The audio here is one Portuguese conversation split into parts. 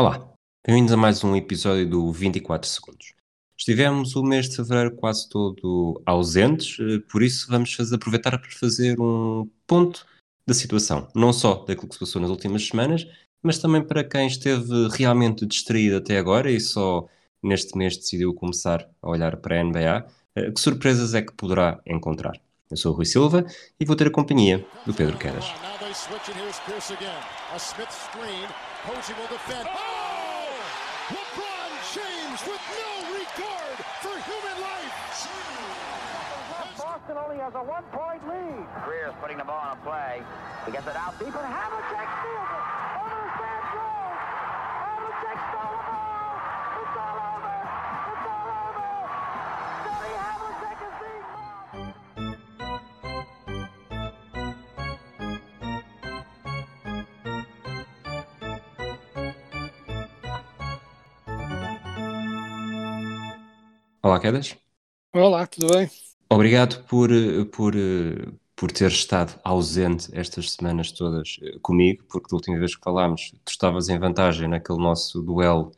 Olá, bem-vindos a mais um episódio do 24 Segundos. Estivemos o mês de fevereiro quase todo ausentes, eh, por isso vamos fazer, aproveitar para fazer um ponto da situação, não só daquilo que se passou nas últimas semanas, mas também para quem esteve realmente distraído até agora e só neste mês decidiu começar a olhar para a NBA, eh, que surpresas é que poderá encontrar. Eu sou o Rui Silva e vou ter a companhia do Pedro Quedas. Posey will defend. Oh! oh! LeBron James with no regard for human life. Boston only has a one-point lead. Greer is putting the ball on a play. He gets it out deep, and Havlicek steals it. Olá, Quedas. Olá, tudo bem? Obrigado por, por, por ter estado ausente estas semanas todas eh, comigo, porque da última vez que falámos, tu estavas em vantagem naquele nosso duelo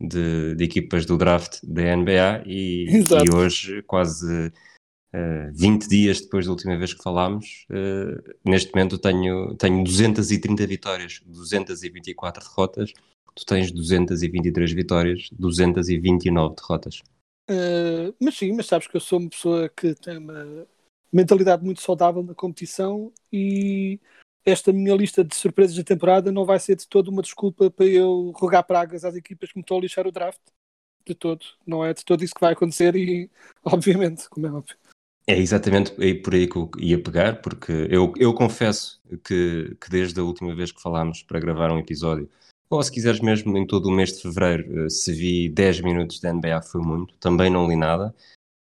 de, de equipas do draft da NBA e, e hoje, quase uh, eh, 20 dias depois da última vez que falámos, uh, neste momento tenho, tenho 230 vitórias, 224 derrotas, tu tens 223 vitórias, 229 derrotas. Uh, mas sim, mas sabes que eu sou uma pessoa que tem uma mentalidade muito saudável na competição e esta minha lista de surpresas da temporada não vai ser de todo uma desculpa para eu rogar pragas às equipas que me estão a lixar o draft. De todo. Não é de todo isso que vai acontecer e, obviamente, como é óbvio. É exatamente por aí que eu ia pegar, porque eu, eu confesso que, que desde a última vez que falámos para gravar um episódio, ou se quiseres mesmo em todo o mês de fevereiro, eh, se vi 10 minutos da NBA foi muito, também não li nada,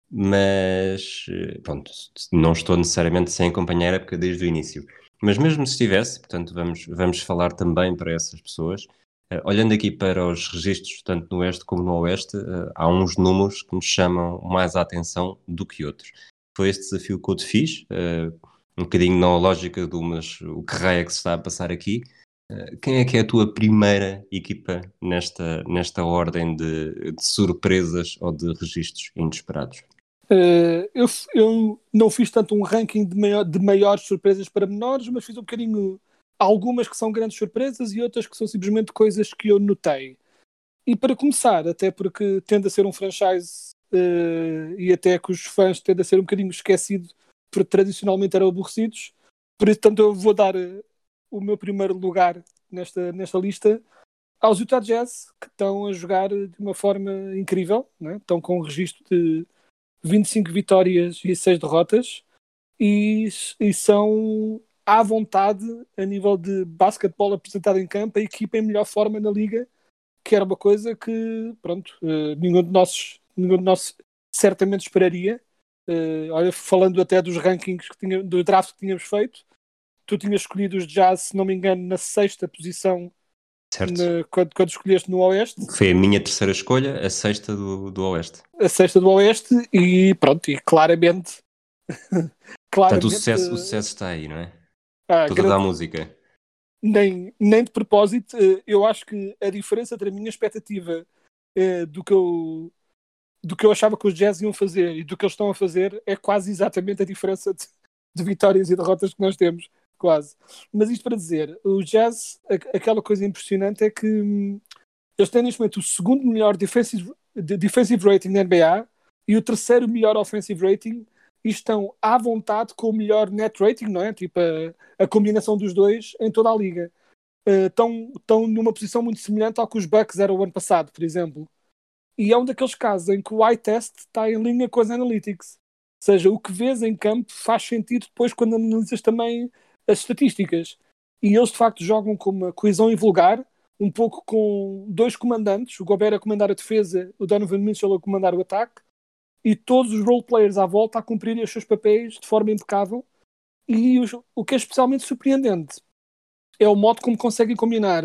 mas eh, pronto, não estou necessariamente sem acompanhar a época desde o início. Mas mesmo se estivesse, portanto vamos, vamos falar também para essas pessoas, uh, olhando aqui para os registros, tanto no Oeste como no Oeste, uh, há uns números que me chamam mais a atenção do que outros. Foi este desafio que eu te fiz, uh, um bocadinho na lógica do mas o que raio é que se está a passar aqui, quem é que é a tua primeira equipa nesta, nesta ordem de, de surpresas ou de registros inesperados? Uh, eu, eu não fiz tanto um ranking de, maior, de maiores surpresas para menores, mas fiz um bocadinho algumas que são grandes surpresas e outras que são simplesmente coisas que eu notei. E para começar, até porque tende a ser um franchise uh, e até que os fãs tendem a ser um bocadinho esquecidos, porque tradicionalmente eram aborrecidos, por isso, tanto eu vou dar o meu primeiro lugar nesta, nesta lista aos Utah Jazz, que estão a jogar de uma forma incrível, né? estão com um registro de 25 vitórias e 6 derrotas e, e são à vontade a nível de basquetebol apresentado em campo, a equipa em melhor forma na liga, que era uma coisa que, pronto, uh, nenhum de nós, nenhum de nós certamente esperaria. Uh, olha, falando até dos rankings que tinha, do draft que tínhamos feito, tu tinhas escolhido os Jazz, se não me engano, na sexta posição na, quando, quando, escolheste no Oeste. Foi a minha terceira escolha, a sexta do, do Oeste. A sexta do Oeste e pronto, e claramente. claramente Portanto, o sucesso, o sucesso está aí, não é? Ah, Toda grande... a música. Nem, nem de propósito, eh, eu acho que a diferença entre a minha expectativa eh, do que eu do que eu achava que os Jazz iam fazer e do que eles estão a fazer é quase exatamente a diferença de, de vitórias e derrotas que nós temos quase. Mas isto para dizer, o Jazz, aquela coisa impressionante é que hum, eles têm neste momento o segundo melhor defensive, defensive rating na NBA e o terceiro melhor offensive rating e estão à vontade com o melhor net rating, não é? Tipo a, a combinação dos dois em toda a liga. Uh, estão, estão numa posição muito semelhante ao que os Bucks eram o ano passado, por exemplo. E é um daqueles casos em que o eye test está em linha com as analytics. Ou seja, o que vês em campo faz sentido depois quando analisas também as estatísticas. E eles de facto jogam com uma coesão invulgar, um pouco com dois comandantes, o Gobert a comandar a defesa, o Donovan Mitchell a comandar o ataque, e todos os role players à volta a cumprirem os seus papéis de forma impecável. E o que é especialmente surpreendente é o modo como conseguem combinar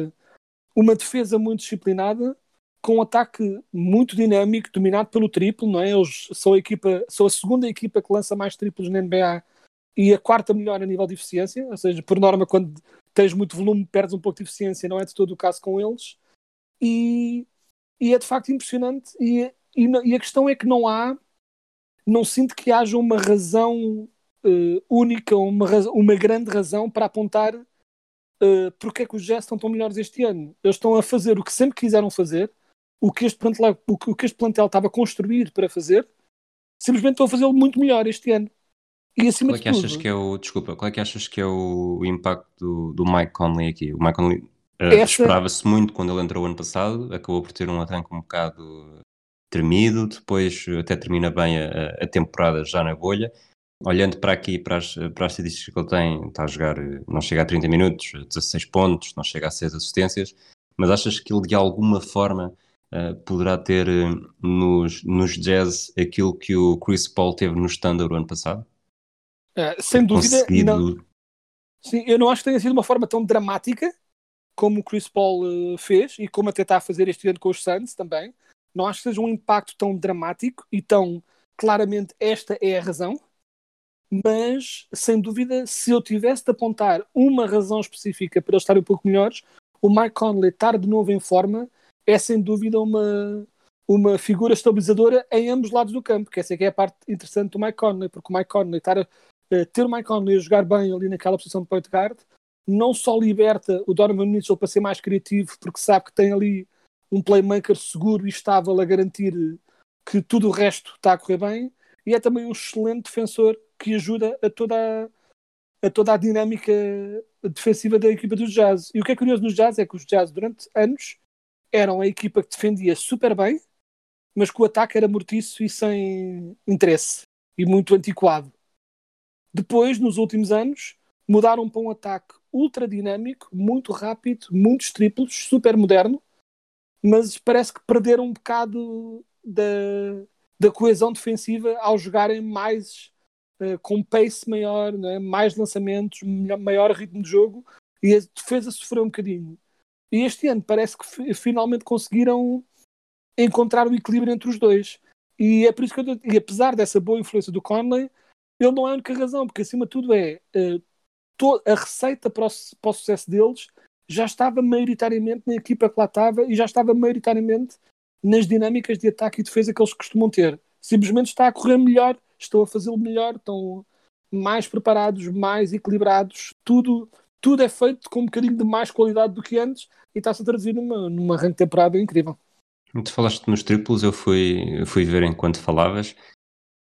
uma defesa muito disciplinada com um ataque muito dinâmico, dominado pelo triplo, não é? Eles são a equipa, são a segunda equipa que lança mais triplos na NBA e a quarta melhor a nível de eficiência, ou seja, por norma, quando tens muito volume, perdes um pouco de eficiência, não é de todo o caso com eles. e, e é de facto impressionante. E, e, e, a questão é que não há, não sinto que haja uma razão uh, única, uma, uma grande razão para apontar uh, porque é que os Jazz estão tão melhores este ano. Eles estão a fazer o que sempre quiseram fazer, o que este plantel, o que este plantel estava a construir para fazer, simplesmente estão a fazê-lo muito melhor este ano. E acima qual é que de tudo, achas que é o desculpa, qual é que achas que é o, impacto do, do Mike Conley aqui? O Mike Conley uh, Essa... esperava-se muito quando ele entrou ano passado, acabou por ter um arranque um bocado tremido, depois até termina bem a, a temporada já na bolha. Olhando para aqui, para as, para as estatísticas que ele tem, está a jogar, não chega a 30 minutos, 16 pontos, não chega a 6 assistências, mas achas que ele de alguma forma uh, poderá ter uh, nos, nos Jazz aquilo que o Chris Paul teve no Standard o ano passado? Uh, sem dúvida, conseguido... não. Sim, eu não acho que tenha sido uma forma tão dramática como o Chris Paul uh, fez e como até está a fazer este ano com os Suns também. Não acho que seja um impacto tão dramático e tão claramente esta é a razão. Mas, sem dúvida, se eu tivesse de apontar uma razão específica para eles estarem um pouco melhores, o Mike Conley estar de novo em forma é sem dúvida uma, uma figura estabilizadora em ambos lados do campo, que essa é que é a parte interessante do Mike Conley, porque o Mike Conley estar eh, ter o Conley a jogar bem ali naquela posição de point guard não só liberta o Donovan Mitchell para ser mais criativo, porque sabe que tem ali um playmaker seguro e estável a garantir que tudo o resto está a correr bem, e é também um excelente defensor que ajuda a toda a, a toda a dinâmica defensiva da equipa dos Jazz. E o que é curioso nos Jazz é que os Jazz, durante anos, eram a equipa que defendia super bem, mas que o ataque era mortiço e sem interesse e muito antiquado. Depois, nos últimos anos, mudaram para um ataque ultra dinâmico, muito rápido, muitos triplos, super moderno, mas parece que perderam um bocado da, da coesão defensiva ao jogarem mais uh, com pace maior, né? mais lançamentos, maior ritmo de jogo e a defesa sofreu um bocadinho. E este ano parece que finalmente conseguiram encontrar o equilíbrio entre os dois. E é por isso que eu, e apesar dessa boa influência do Conley, ele não é a única razão, porque acima de tudo é uh, a receita para o, para o, sucesso deles já estava maioritariamente na equipa que lá estava e já estava maioritariamente nas dinâmicas de ataque e defesa que eles costumam ter. Simplesmente está a correr melhor, estão a fazê-lo melhor, estão mais preparados, mais equilibrados, tudo, tudo é feito com um bocadinho de mais qualidade do que antes e está-se a traduzir numa, numa arranque temporada incrível. Tu falaste nos triplos, eu fui, fui ver enquanto falavas.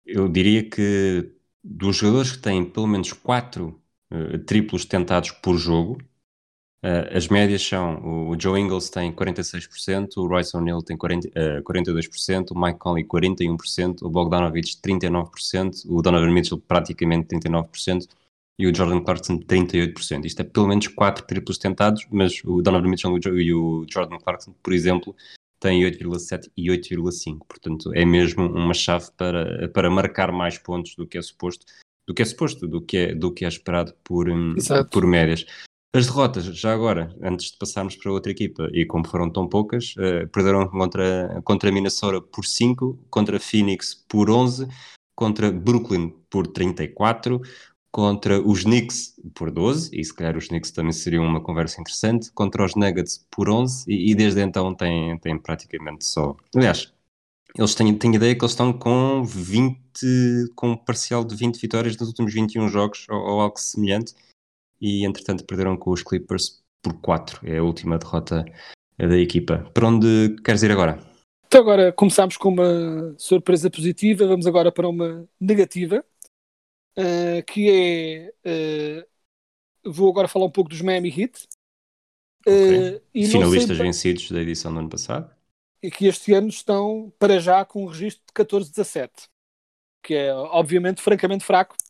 Eu diria que dos jogadores que têm pelo menos 4 uh, triplos tentados por jogo, uh, as médias são o Joe Ingles tem 46%, o Royce O'Neal tem 40, uh, 42%, o Mike Conley 41%, o Bogdanovich 39%, o Donovan Mitchell praticamente 39% e o Jordan Clarkson 38%. Isto é pelo menos 4 triplos tentados, mas o Donovan Mitchell e o Jordan Clarkson, por exemplo, tem 8,7 e 8,5. Portanto, é mesmo uma chave para, para marcar mais pontos do que é suposto, do que é suposto, do que é, do que é esperado por, hum, por médias. As derrotas, já agora, antes de passarmos para outra equipa, e como foram tão poucas, uh, perderam contra, contra Minnesota por 5, contra Phoenix por 11, contra Brooklyn por 34, contra os Knicks por 12, e se calhar os Knicks também seriam uma conversa interessante, contra os Nuggets por 11, e, e desde então têm, têm praticamente só. Aliás, eles têm, têm ideia que eles estão com 20, com um parcial de 20 vitórias nos últimos 21 jogos, ou, ou algo semelhante, e entretanto perderam com os Clippers por 4, é a última derrota da equipa. Para onde queres ir agora? Então agora começámos com uma surpresa positiva, vamos agora para uma negativa uh, que é. Uh, vou agora falar um pouco dos Miami Heat. Okay. Uh, Finalistas vencidos da edição do ano passado. E que este ano estão, para já, com um registro de 14-17, que é, obviamente, francamente fraco.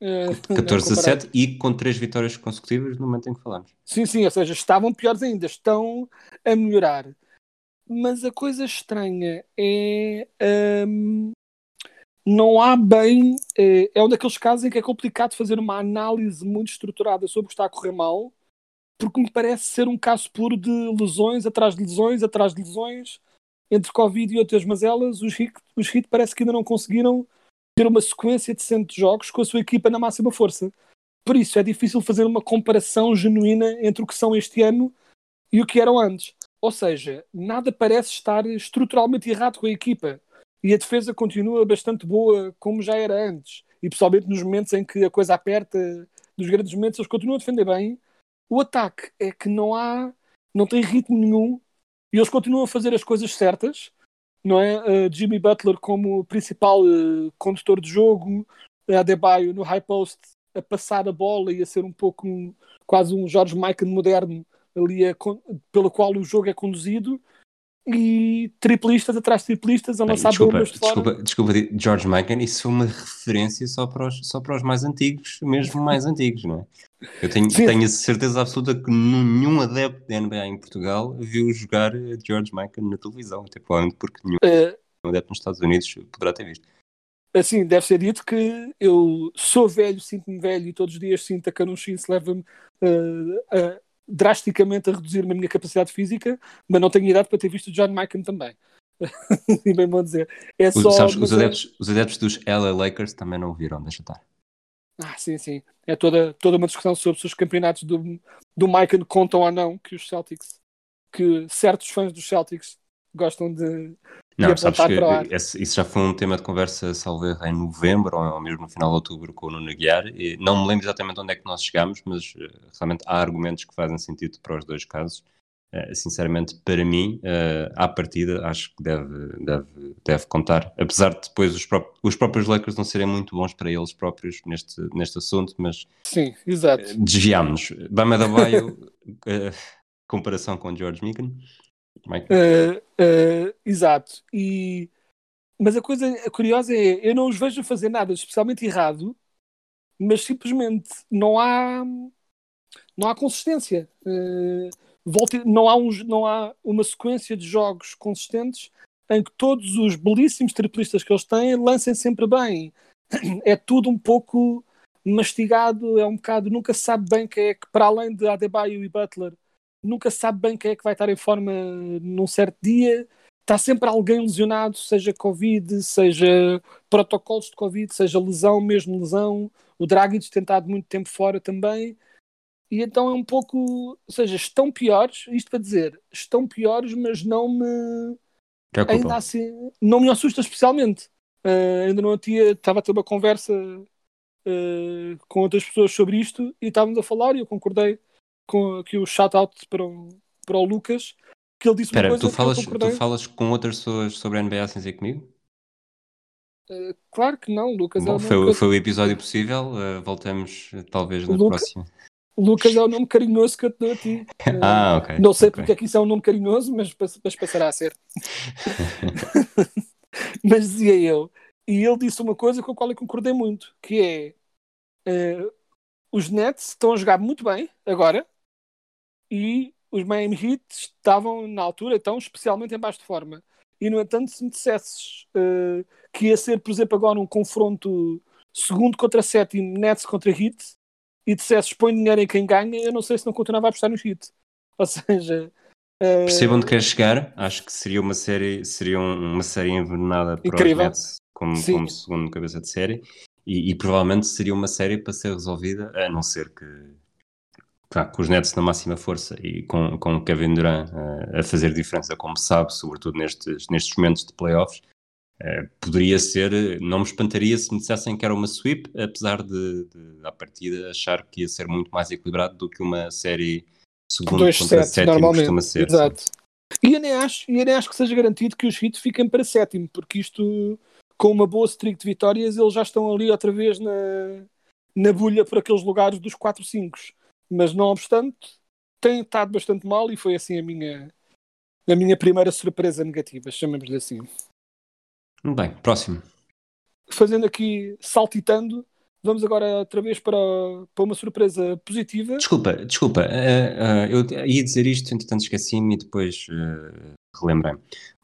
Uh, 14-17 e com três vitórias consecutivas no momento em que falamos. Sim, sim, ou seja, estavam piores ainda, estão a melhorar. Mas a coisa estranha é um, não há bem. É, é um daqueles casos em que é complicado fazer uma análise muito estruturada sobre o que está a correr mal, porque me parece ser um caso puro de lesões atrás de lesões, atrás de lesões, entre Covid e outras mazelas. Os HIT, os HIT parece que ainda não conseguiram ter uma sequência de jogos com a sua equipa na máxima força. Por isso é difícil fazer uma comparação genuína entre o que são este ano e o que eram antes. Ou seja, nada parece estar estruturalmente errado com a equipa. E a defesa continua bastante boa, como já era antes. E pessoalmente nos momentos em que a coisa aperta, nos grandes momentos, eles continuam a defender bem. O ataque é que não há, não tem ritmo nenhum e eles continuam a fazer as coisas certas, não é? Uh, Jimmy Butler como principal uh, condutor de jogo, a Adebayo no high post a passar a bola e a ser um pouco um, quase um George Michael moderno ali a, pelo qual o jogo é conduzido e triplistas atrás de triplistas a lançar desculpa, bombas de desculpa. Desculpa, George Michael, isso foi uma referência só para os, só para os mais antigos, mesmo mais antigos, não é? Eu tenho, tenho a certeza absoluta que nenhum adepto da NBA em Portugal viu jogar George Michael na televisão, até provavelmente porque nenhum uh, adepto nos Estados Unidos poderá ter visto. Assim, deve ser dito que eu sou velho, sinto-me velho e todos os dias sinto a canonchice leva-me uh, a drasticamente a reduzir a minha capacidade física, mas não tenho idade para ter visto John Michael também. e bem bom dizer. É só, sabes, os, adeptos, os adeptos dos LA Lakers também não viram, deixa estar. Ah, sim, sim. É toda, toda uma discussão sobre se os campeonatos do, do Michael contam ou não que os Celtics, que certos fãs dos Celtics gostam de, não, sabes que esse, isso já foi um tema de conversa, salvo em novembro ou mesmo no final de outubro com o Nuno Guiar. E não me lembro exatamente onde é que nós chegamos, mas uh, realmente há argumentos que fazem sentido para os dois casos. Uh, sinceramente, para mim, uh, à partida, acho que deve, deve, deve contar. Apesar de depois os, pró os próprios Lakers não serem muito bons para eles próprios neste, neste assunto, mas Sim, exato. desviámos. Bama da Baio, comparação com George Mikan. Uh, uh, exato. E, mas a coisa curiosa é, eu não os vejo fazer nada especialmente errado, mas simplesmente não há não há consistência. Uh, volte, não, há um, não há uma sequência de jogos consistentes em que todos os belíssimos triplistas que eles têm lancem sempre bem. É tudo um pouco mastigado, é um bocado, nunca se sabe bem quem é que, para além de Adebayo e Butler, nunca sabe bem quem é que vai estar em forma num certo dia. Está sempre alguém lesionado, seja Covid, seja protocolos de Covid, seja lesão, mesmo lesão. O Dragic tentado muito tempo fora também. E então é um pouco, ou seja, estão piores, isto para dizer, estão piores, mas não me ainda assim, não me assusta especialmente. Uh, ainda não tinha, estava a ter uma conversa uh, com outras pessoas sobre isto e estávamos a falar e eu concordei com aqui o shout-out para, o, para o Lucas, que ele disse uma coisa tu falas, tu falas com outras pessoas sobre a NBA sem ser comigo? Uh, claro que não, Lucas. Bom, é foi, foi o episódio possível, uh, voltamos uh, talvez na Luca... próxima. Lucas é o nome carinhoso que eu te dou a ti. ah, ok. Não sei okay. porque é que isso é um nome carinhoso, mas, mas passará a ser. mas dizia eu. E ele disse uma coisa com a qual eu concordei muito, que é os Nets estão a jogar muito bem agora, e os Miami Heat estavam na altura, então, especialmente em baixo de forma. E, no entanto, se me dissesses uh, que ia ser, por exemplo, agora um confronto segundo contra sétimo, Nets contra Heat, e dissesses põe dinheiro em quem ganha, eu não sei se não continuava a apostar nos Heat. Ou seja... Uh... Percebo onde queres chegar. Acho que seria uma série, seria uma série envenenada para Incrível. os Nets como, como segundo cabeça de série. E, e, provavelmente seria uma série para ser resolvida, a não ser que claro, com os Nets na máxima força e com, com o Kevin Durant uh, a fazer diferença, como sabe, sobretudo nestes, nestes momentos de playoffs, uh, poderia ser, não me espantaria se me dissessem que era uma sweep, apesar de, de à partida achar que ia ser muito mais equilibrado do que uma série segundo Dois contra sete, sétimo normalmente. costuma ser. Exato. E eu, nem acho, e eu nem acho que seja garantido que os Heat fiquem para sétimo, porque isto, com uma boa streak de vitórias, eles já estão ali outra vez na, na bulha por aqueles lugares dos 4-5 mas não obstante, tem estado bastante mal e foi assim a minha, a minha primeira surpresa negativa, chamemos-lhe assim. Bem, próximo. Fazendo aqui, saltitando, vamos agora outra vez para, para uma surpresa positiva. Desculpa, desculpa, uh, uh, eu ia dizer isto, entretanto esqueci-me e depois uh, relembrei.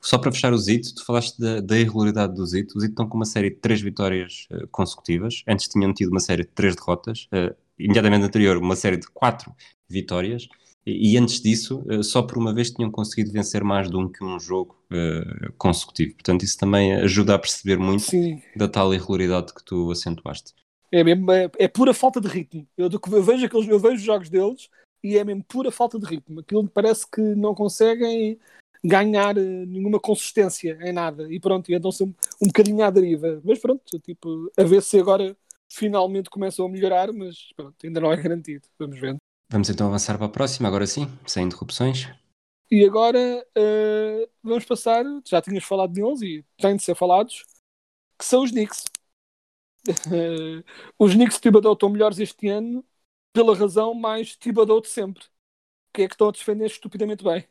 Só para fechar o Zito, tu falaste da, da irregularidade do Zito. O Zito estão com uma série de três vitórias consecutivas. Antes tinham tido uma série de três derrotas imediatamente anterior, uma série de quatro vitórias. E, e antes disso, uh, só por uma vez tinham conseguido vencer mais de um que um jogo uh, consecutivo. Portanto, isso também ajuda a perceber muito Sim. da tal irregularidade que tu acentuaste. É mesmo, é, é, pura falta de ritmo. Eu, eu vejo aqueles, eu vejo os jogos deles e é mesmo pura falta de ritmo. Aquilo parece que não conseguem ganhar eh, nenhuma consistência em nada e pronto, e andam-se um, um bocadinho à deriva. Mas pronto, tipo, a ver se agora finalmente começam a melhorar, mas pronto, ainda não é garantido. Vamos ver. Vamos então avançar para a próxima, agora sim, sem interrupções. E agora uh, vamos passar, já tinhas falado deles e têm de ser falados, que são os Knicks. os Knicks de Thibodeau estão melhores este ano pela razão mais Thibodeau de sempre. Que é que estão a defender estupidamente bem.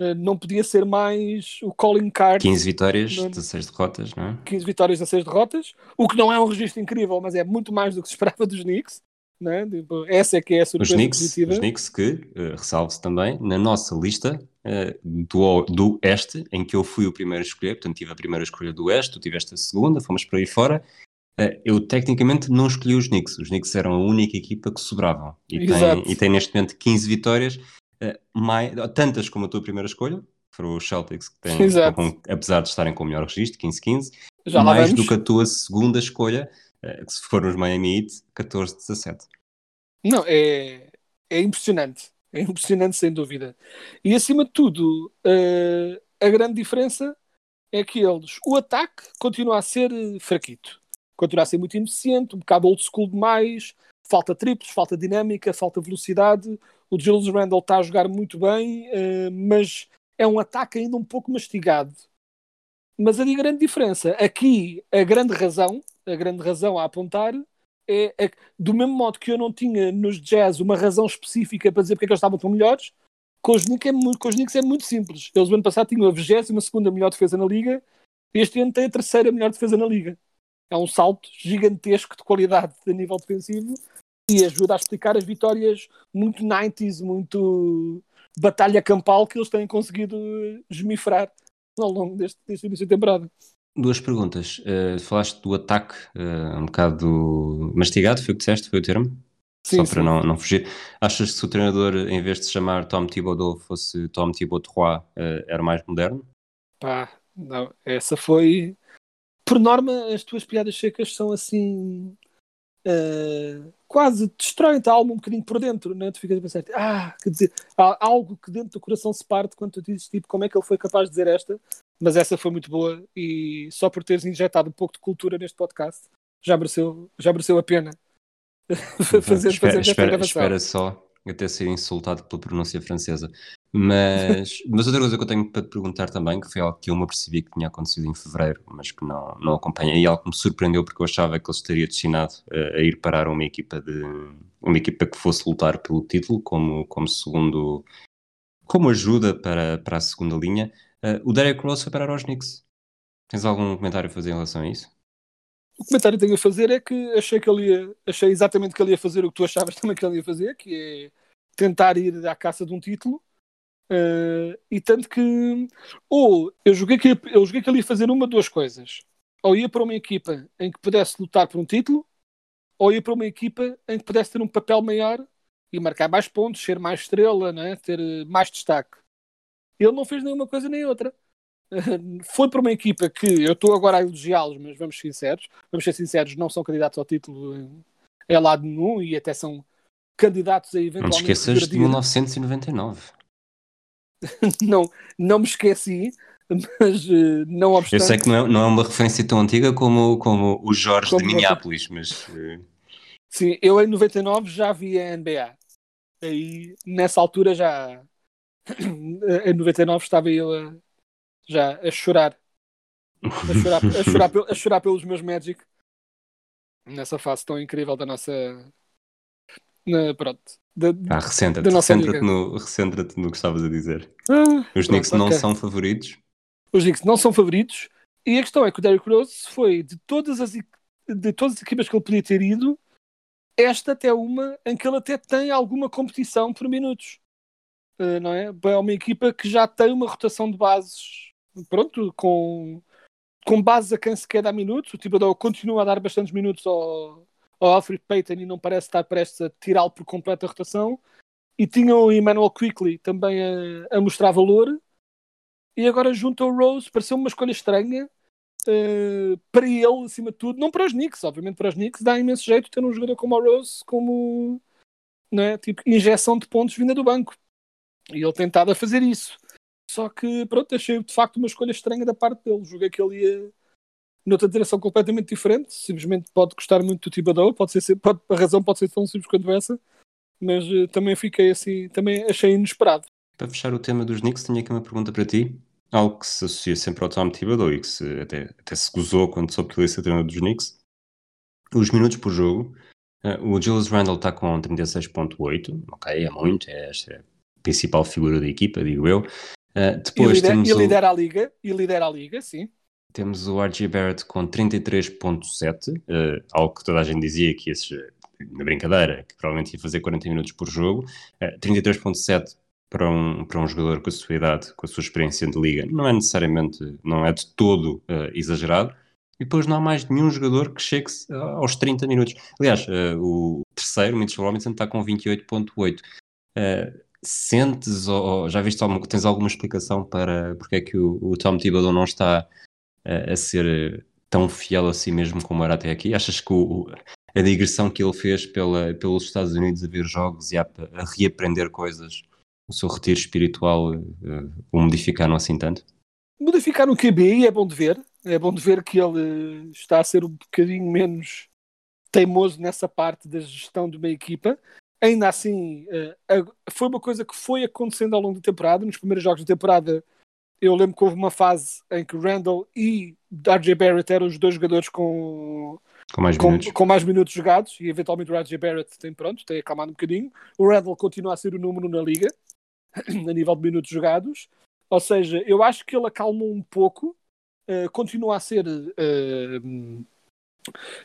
Uh, não podia ser mais o calling card. 15 vitórias, não... 16 derrotas, não é? 15 vitórias, 16 derrotas. O que não é um registro incrível, mas é muito mais do que se esperava dos Knicks. Né? Tipo, essa é que é a surpresa os Knicks, positiva. Os Knicks que, uh, ressalve-se também, na nossa lista uh, do, do Oeste, em que eu fui o primeiro a escolher, portanto tive a primeira escolha do Oeste, tu tiveste a segunda, fomos para aí fora, eu tecnicamente não escolhi os Knicks, os Knicks eram a única equipa que sobravam, e, tem, e tem neste momento 15 vitórias, mais, tantas como a tua primeira escolha, foram os Celtics, que têm, com, apesar de estarem com o melhor registro, 15-15, mais do que a tua segunda escolha, eh, que se for os Miami Heat, 14-17. Não, é, é impressionante. É impressionante, sem dúvida. E acima de tudo, uh, a grande diferença é que eles, o ataque continua a ser fraquito. Continua a ser muito ineficiente, um bocado old school demais, falta triplos, falta dinâmica, falta velocidade. O Julius Randle está a jogar muito bem, uh, mas é um ataque ainda um pouco mastigado. Mas a grande diferença, aqui a grande razão a grande razão a apontar é, é, do mesmo modo que eu não tinha nos jazz uma razão específica para dizer porque é que eles estavam tão melhores, com os Knicks é muito, com os Knicks é muito simples. Eles no ano passado tinham a 22 segunda melhor defesa na liga, este ano tem a terceira melhor defesa na liga. É um salto gigantesco de qualidade a nível defensivo e ajuda a explicar as vitórias muito 90s, muito batalha campal que eles têm conseguido esmifrar ao longo deste, deste início de temporada. Duas perguntas. Uh, falaste do ataque uh, um bocado mastigado, foi o que disseste? Foi o termo? Sim, Só sim. para não, não fugir. Achas que se o treinador, em vez de se chamar Tom Thibodeau, fosse Tom Thibaud uh, era mais moderno? Pá, não. Essa foi. Por norma, as tuas piadas secas são assim. Uh, quase destroem-te a alma um bocadinho por dentro, né? tu ficas a pensar, ah, quer dizer, há algo que dentro do coração se parte quando tu dizes tipo, como é que ele foi capaz de dizer esta, mas essa foi muito boa e só por teres injetado um pouco de cultura neste podcast já mereceu, já mereceu a pena fazer, espera, fazer espera, espera só até ser insultado pela pronúncia francesa. Mas, mas outra coisa que eu tenho para te perguntar também, que foi algo que eu me apercebi que tinha acontecido em fevereiro, mas que não, não acompanhei, e algo que me surpreendeu porque eu achava que ele estaria destinado a, a ir parar uma equipa de uma equipa que fosse lutar pelo título como, como segundo como ajuda para, para a segunda linha. Uh, o Derek Rose foi parar aos Knicks. Tens algum comentário a fazer em relação a isso? O comentário que tenho a fazer é que achei que ele ia, achei exatamente que ele ia fazer o que tu achavas também que ele ia fazer, que é tentar ir à caça de um título. Uh, e tanto que ou eu joguei que eu joguei que ele ia fazer uma duas coisas. Ou ia para uma equipa em que pudesse lutar por um título, ou ia para uma equipa em que pudesse ter um papel maior e marcar mais pontos, ser mais estrela, né? ter mais destaque. Ele não fez nenhuma coisa nem outra. Foi para uma equipa que eu estou agora a elogiá-los, mas vamos ser sinceros, vamos ser sinceros, não são candidatos ao título em, em lado nenhum e até são candidatos a eventualmente. Não te esqueças de 1999. não, não me esqueci, mas uh, não obstante. Eu sei que não é, não é uma referência tão antiga como, como o Jorge como de Minneapolis, mas. Uh... Sim, eu em 99 já vi a NBA. Aí nessa altura já em 99 estava eu a, já a chorar. A chorar, a, chorar, a chorar pelos meus Magic nessa fase tão incrível da nossa. Na, pronto. Da, ah, recentra-te recentra no, recentra no que estavas a dizer. Ah, Os Knicks não okay. são favoritos. Os Knicks não são favoritos. E a questão é que o Derrick Rose foi de todas as, de todas as equipas que ele podia ter ido, esta até uma em que ele até tem alguma competição por minutos. Uh, não é? É uma equipa que já tem uma rotação de bases, pronto, com, com bases a quem se quer dar minutos. O Thibodeau continua a dar bastantes minutos ao, ao Alfred Payton e não parece estar prestes a tirá-lo por completa rotação. E tinha o Emmanuel Quickly também a, a mostrar valor. E agora junto ao Rose, pareceu uma escolha estranha. Uh, para ele, acima de tudo, não para os Knicks, obviamente para os Knicks dá imenso jeito ter um jogador como o Rose como não é? Tipo, injeção de pontos vinda do banco. E ele tentado a fazer isso. Só que, pronto, achei de facto uma escolha estranha da parte dele. Julguei que ele ia noutra direção completamente diferente. Simplesmente pode gostar muito do Thibodeau, pode ser, pode, a razão pode ser tão simples quanto essa, mas uh, também fiquei assim, também achei inesperado. Para fechar o tema dos Knicks, tenho aqui uma pergunta para ti. Algo que se associa sempre ao Tom Thibodeau e que se, até, até se gozou quando soube que ele ia ser treinador dos Knicks. Os minutos por jogo. Uh, o Julius Randle está com 36.8, ok, é muito, é esta principal figura da equipa, digo eu. Uh, depois e, lidera, temos e lidera a liga, e lidera a liga, sim. Temos o RG Barrett com 33.7, uh, algo que toda a gente dizia que esses, na brincadeira, que provavelmente ia fazer 40 minutos por jogo. Uh, 33.7 para um, para um jogador com a sua idade, com a sua experiência de liga, não é necessariamente, não é de todo uh, exagerado. E depois não há mais nenhum jogador que chegue aos 30 minutos. Aliás, o terceiro, Mitchell Robinson, está com 28.8. Uh, sentes ou já viste alguma, tens alguma explicação para porque é que o, o Tom Thibodeau não está a, ser tão fiel a si mesmo como era até aqui? Achas que o, a digressão que ele fez pela, pelos Estados Unidos a ver jogos e a, a reaprender coisas, o seu retiro espiritual, uh, o modificaram assim tanto? Modificar o QB e é bom de ver. É bom de ver que ele está a ser um bocadinho menos teimoso nessa parte da gestão de uma equipa ainda assim, uh, foi uma coisa que foi acontecendo ao longo da temporada. Nos primeiros jogos da temporada, eu lembro que houve uma fase em que Randall e RJ Barrett eram os dois jogadores com, com, mais, com, minutos. com mais minutos jogados, e eventualmente o RJ Barrett tem, pronto, tem acalmado um bocadinho. O Randall continua a ser o número na liga, a nível de minutos jogados. Ou seja, eu acho que ele acalmou um pouco, uh, continua a ser. Uh,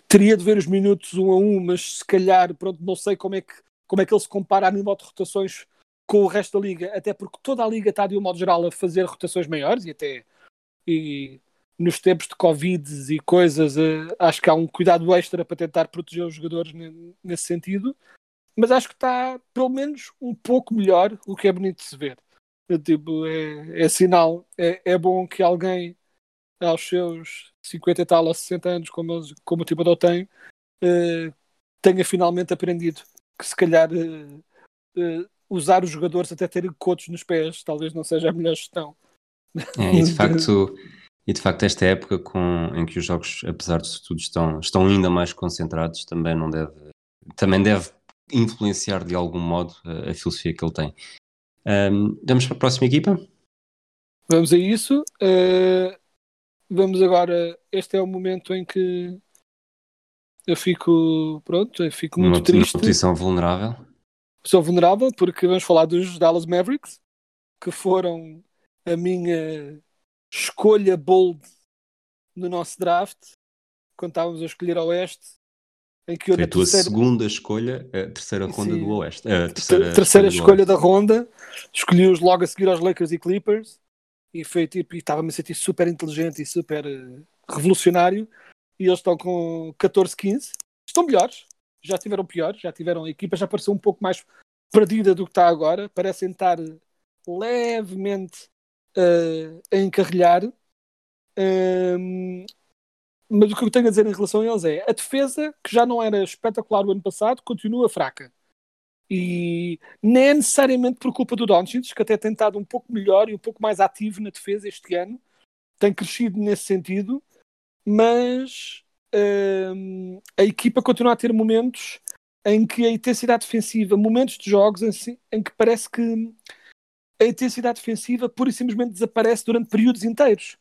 teria de ver os minutos um a um, mas se calhar, pronto, não sei como é que como é que ele se compara a nível de rotações com o resto da liga, até porque toda a liga está de um modo geral a fazer rotações maiores e até e nos tempos de Covid e coisas, uh, acho que há um cuidado extra para tentar proteger os jogadores nesse sentido, mas acho que está pelo menos um pouco melhor, o que é bonito de se ver. É, tipo, é, é sinal, é, é bom que alguém aos seus 50 e tal ou 60 anos, como, como o Tibador tem, uh, tenha finalmente aprendido que se calhar uh, uh, usar os jogadores até terem cotos nos pés talvez não seja a melhor gestão. É, e de facto, e de facto esta época com, em que os jogos, apesar de tudo, estão, estão ainda mais concentrados, também não deve, também deve influenciar de algum modo a, a filosofia que ele tem. Um, vamos para a próxima equipa? Vamos a isso. Uh, vamos agora. Este é o momento em que eu fico, pronto, eu fico muito uma, triste. Uma posição vulnerável. Sou vulnerável porque vamos falar dos Dallas Mavericks, que foram a minha escolha bold no nosso draft, quando estávamos a escolher a Oeste. Em que Foi a tua terceira... segunda escolha, a terceira ronda Sim. do Oeste. A terceira, terceira escolha, da ronda. Escolhi-os logo a seguir aos Lakers e Clippers. E foi tipo, e estava-me a sentir super inteligente e super uh, revolucionário e eles estão com 14, 15. Estão melhores, já tiveram piores, já tiveram a equipa, já pareceu um pouco mais perdida do que está agora. Parecem estar levemente uh, a encarrilhar. Uh, mas o que eu tenho a dizer em relação a eles é a defesa, que já não era espetacular o ano passado, continua fraca. E nem é necessariamente por culpa do Doncic, que até tem estado um pouco melhor e um pouco mais ativo na defesa este ano. Tem crescido nesse sentido mas a equipa continua a ter momentos em que a intensidade defensiva, momentos de jogos em, em que parece que a intensidade defensiva pura e simplesmente desaparece durante períodos inteiros.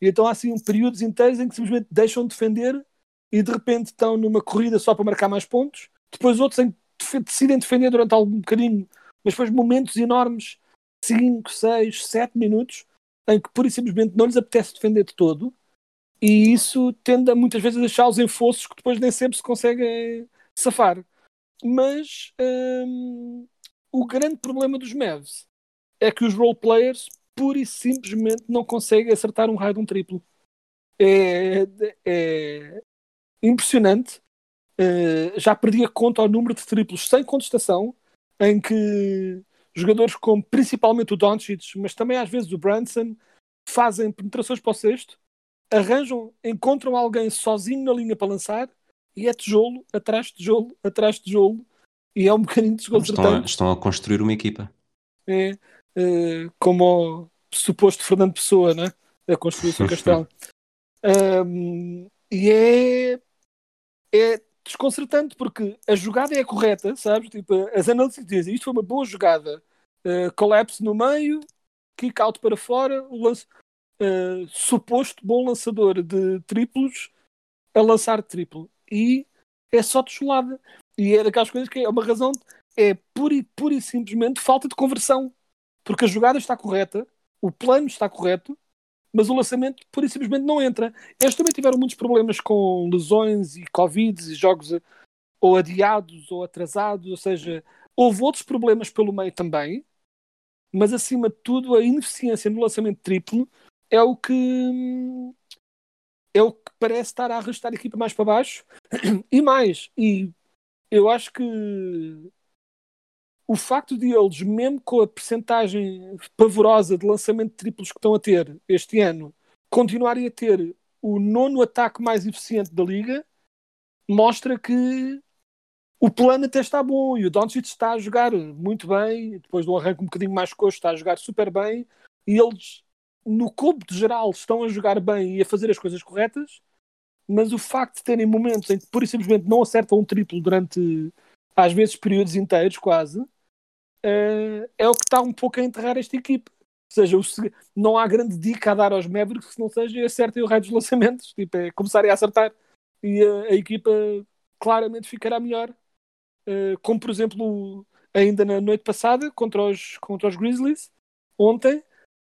E então há assim períodos inteiros em que simplesmente deixam de defender e de repente estão numa corrida só para marcar mais pontos. Depois outros em que decidem defender durante algum bocadinho, mas depois momentos enormes, 5, 6, 7 minutos, em que pura e simplesmente não lhes apetece defender de todo e isso tende a muitas vezes deixá-los em fossos que depois nem sempre se conseguem safar. Mas hum, o grande problema dos Mavs é que os role players pura e simplesmente não conseguem acertar um raio de um triplo. É, é impressionante. Uh, já perdi a conta ao número de triplos sem contestação, em que jogadores como principalmente o Doncic, mas também às vezes o Branson, fazem penetrações para o sexto arranjam, encontram alguém sozinho na linha para lançar e é tijolo, atrás de tijolo, atrás de tijolo. E é um bocadinho desconcertante. Estão a, estão a construir uma equipa. É, uh, como o suposto Fernando Pessoa, né? a construir o seu castelo. Um, e é, é desconcertante porque a jogada é correta, sabes? Tipo, as análises dizem isto foi uma boa jogada. Uh, collapse no meio, kick out para fora, o lance, uh, suposto bom lançador de triplos a lançar triplo. E é só tijolada. E é daquelas coisas que é uma razão, é pura e, pura e simplesmente falta de conversão. Porque a jogada está correta, o plano está correto, mas o lançamento pura e simplesmente não entra. Eles também tiveram muitos problemas com lesões e Covid e jogos ou adiados ou atrasados, ou seja, houve outros problemas pelo meio também, mas acima de tudo a ineficiência no lançamento triplo é o que é o que parece estar a arrastar a equipa mais para baixo. E mais, e eu acho que o facto de eles, mesmo com a percentagem pavorosa de lançamento de triplos que estão a ter este ano, continuarem a ter o nono ataque mais eficiente da liga, mostra que o plano até está bom e o Doncic está a jogar muito bem, depois de um arranque um bocadinho mais coxo, está a jogar super bem e eles, no de geral, estão a jogar bem e a fazer as coisas corretas, mas o facto de terem momentos em que, por simplesmente, não acertam um triplo durante, às vezes, períodos inteiros, quase, uh, é o que está um pouco a enterrar esta equipe. Ou seja, não há grande dica a dar aos Mavericks se não seja acertem o raio dos lançamentos. Tipo, é começarem a acertar e a, a equipa claramente ficará melhor. Uh, como, por exemplo, ainda na noite passada contra os, contra os Grizzlies, ontem.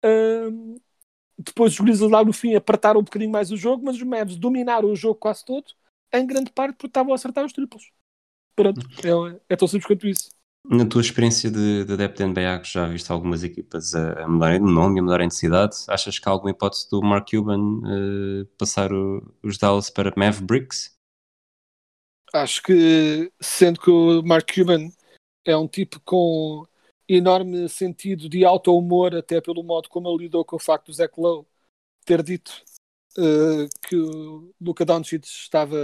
Uh, depois os Grizzlies lá no fim apertaram um bocadinho mais o jogo, mas os Mavs dominaram o jogo quase todo, em grande parte porque estavam a acertar os triplos. Pronto, é, é tão simples quanto isso. Na tua experiência de, de adepto de NBA, que já viste algumas equipas a, a mudarem de nome e a mudarem de cidade, achas que há alguma hipótese do Mark Cuban uh, passar o, os Dallas para Mavericks? Acho que, sendo que o Mark Cuban é um tipo com enorme sentido de alto humor, até pelo modo como ele lidou com o facto do Zach Lowe ter dito uh, que o Luca Doncic estava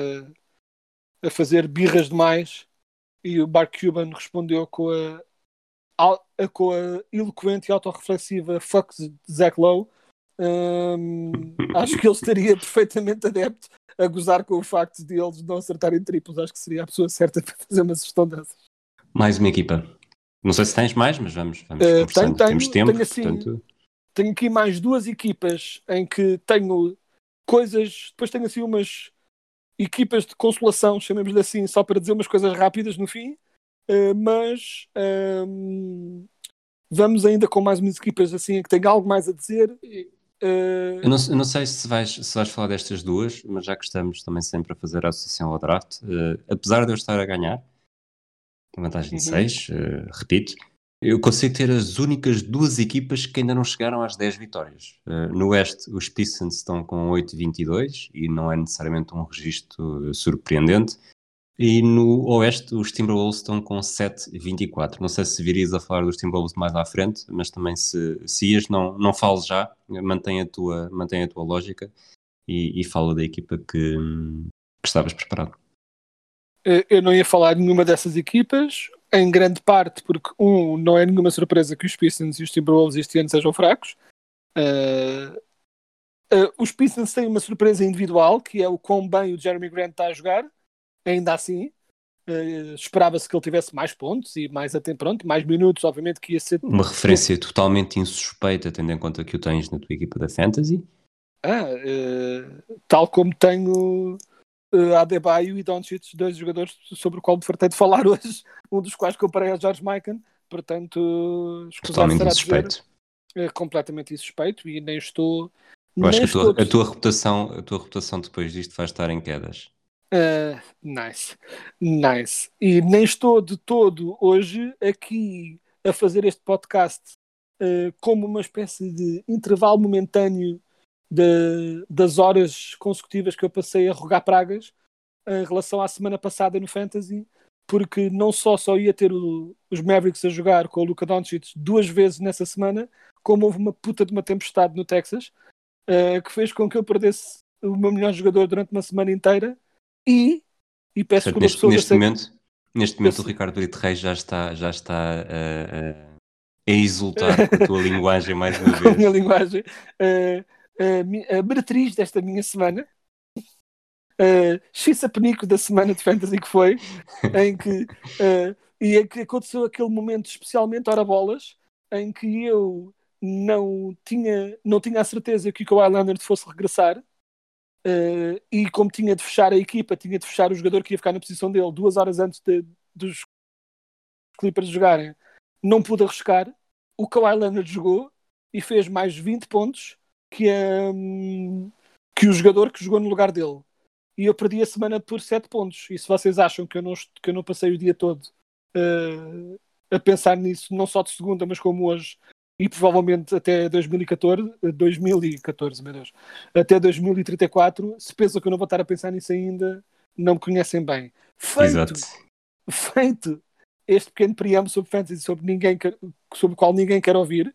a fazer birras demais e o Mark Cuban respondeu com a, a, com a eloquente e autorreflexiva fuck Zach Lowe. Um, acho que ele estaria perfeitamente adepto a gozar com o facto de eles não acertarem triplos. Acho que seria a pessoa certa para fazer uma sugestão dessas. Mais uma equipa. Não sei se tens mais, mas vamos, vamos uh, tenho, tenho, Temos tempo, tenho, assim, portanto... tenho aqui mais duas equipas em que tenho coisas. Depois tenho assim umas equipas de consolação, chamemos-lhe assim, só para dizer umas coisas rápidas no fim, uh, mas um, vamos ainda com mais umas equipas assim que têm algo mais a dizer. Uh... Eu, não, eu, não, sei se vais, se vais falar destas duas, mas já que estamos também sempre a fazer a associação ao draft, uh, apesar de eu estar a ganhar, vantagem de 6, uhum. repito, eu consigo ter as únicas duas equipas que ainda não chegaram às 10 vitórias. Uh, no Oeste, os Pistons estão com 8-22 e não é necessariamente um registro surpreendente. E no Oeste, os Timberwolves estão com 7-24. Não sei se virias a falar dos Timberwolves mais à frente, mas também se, se ias, não, não fales já, mantém a tua, mantém a tua lógica e, e fala da equipa que, que estavas preparado. Eh, eu não ia falar de nenhuma dessas equipas em grande parte porque, um, não é nenhuma surpresa que os Pistons e os Timberwolves este ano sejam fracos. Uh, uh, os Pistons têm uma surpresa individual, que é o quão bem o Jeremy Grant está a jogar. Ainda assim, uh, esperava-se que ele tivesse mais pontos e mais até pronto, mais minutos, obviamente que ia ser... Uma referência totalmente insuspeita, tendo em conta que o tens na tua equipa da Fantasy. Ah, tal como tenho uh, Adebayo e Doncic, dois jogadores sobre o qual me fartei de falar hoje, um dos quais comparei a George Mikan, portanto, totalmente insuspeito. é completamente insuspeito e nem estou. Eu acho que a tua, a tua, reputação, a tua reputação depois disto vai estar em quedas. Uh, nice, nice. E nem estou de todo hoje aqui a fazer este podcast uh, como uma espécie de intervalo momentâneo de, das horas consecutivas que eu passei a rogar pragas em relação à semana passada no Fantasy, porque não só só ia ter o, os Mavericks a jogar com o Luka Doncic duas vezes nessa semana, como houve uma puta de uma tempestade no Texas, uh, que fez com que eu perdesse o meu melhor jogador durante uma semana inteira e, e peço Portanto, neste, neste momento Neste momento o Ricardo Brito Reis já está, já está uh, uh, a exultar com a tua linguagem mais uma vez. Com a minha linguagem. Uh, a meretriz desta minha semana. Uh, Xissa Penico da semana de fantasy que foi, em que, uh, e em que aconteceu aquele momento especialmente hora bolas, em que eu não tinha, não tinha a certeza que o Kawhi Leonard fosse regressar, uh, e como tinha de fechar a equipa, tinha de fechar o jogador que ia ficar na posição dele duas horas antes de, dos Clippers jogarem, não pude arriscar. O Kawhi Leonard jogou e fez mais 20 pontos que, um, que o jogador que jogou no lugar dele. E eu perdi a semana por 7 pontos. E se vocês acham que eu não, que eu não passei o dia todo uh, a pensar nisso, não só de segunda, mas como hoje, e provavelmente até 2014, 2014, meu Deus, até 2034, se pensam que eu não vou estar a pensar nisso ainda, não me conhecem bem. Feito, Exato. feito este pequeno preâmbulo sobre fantasy sobre, ninguém, sobre o qual ninguém quer ouvir.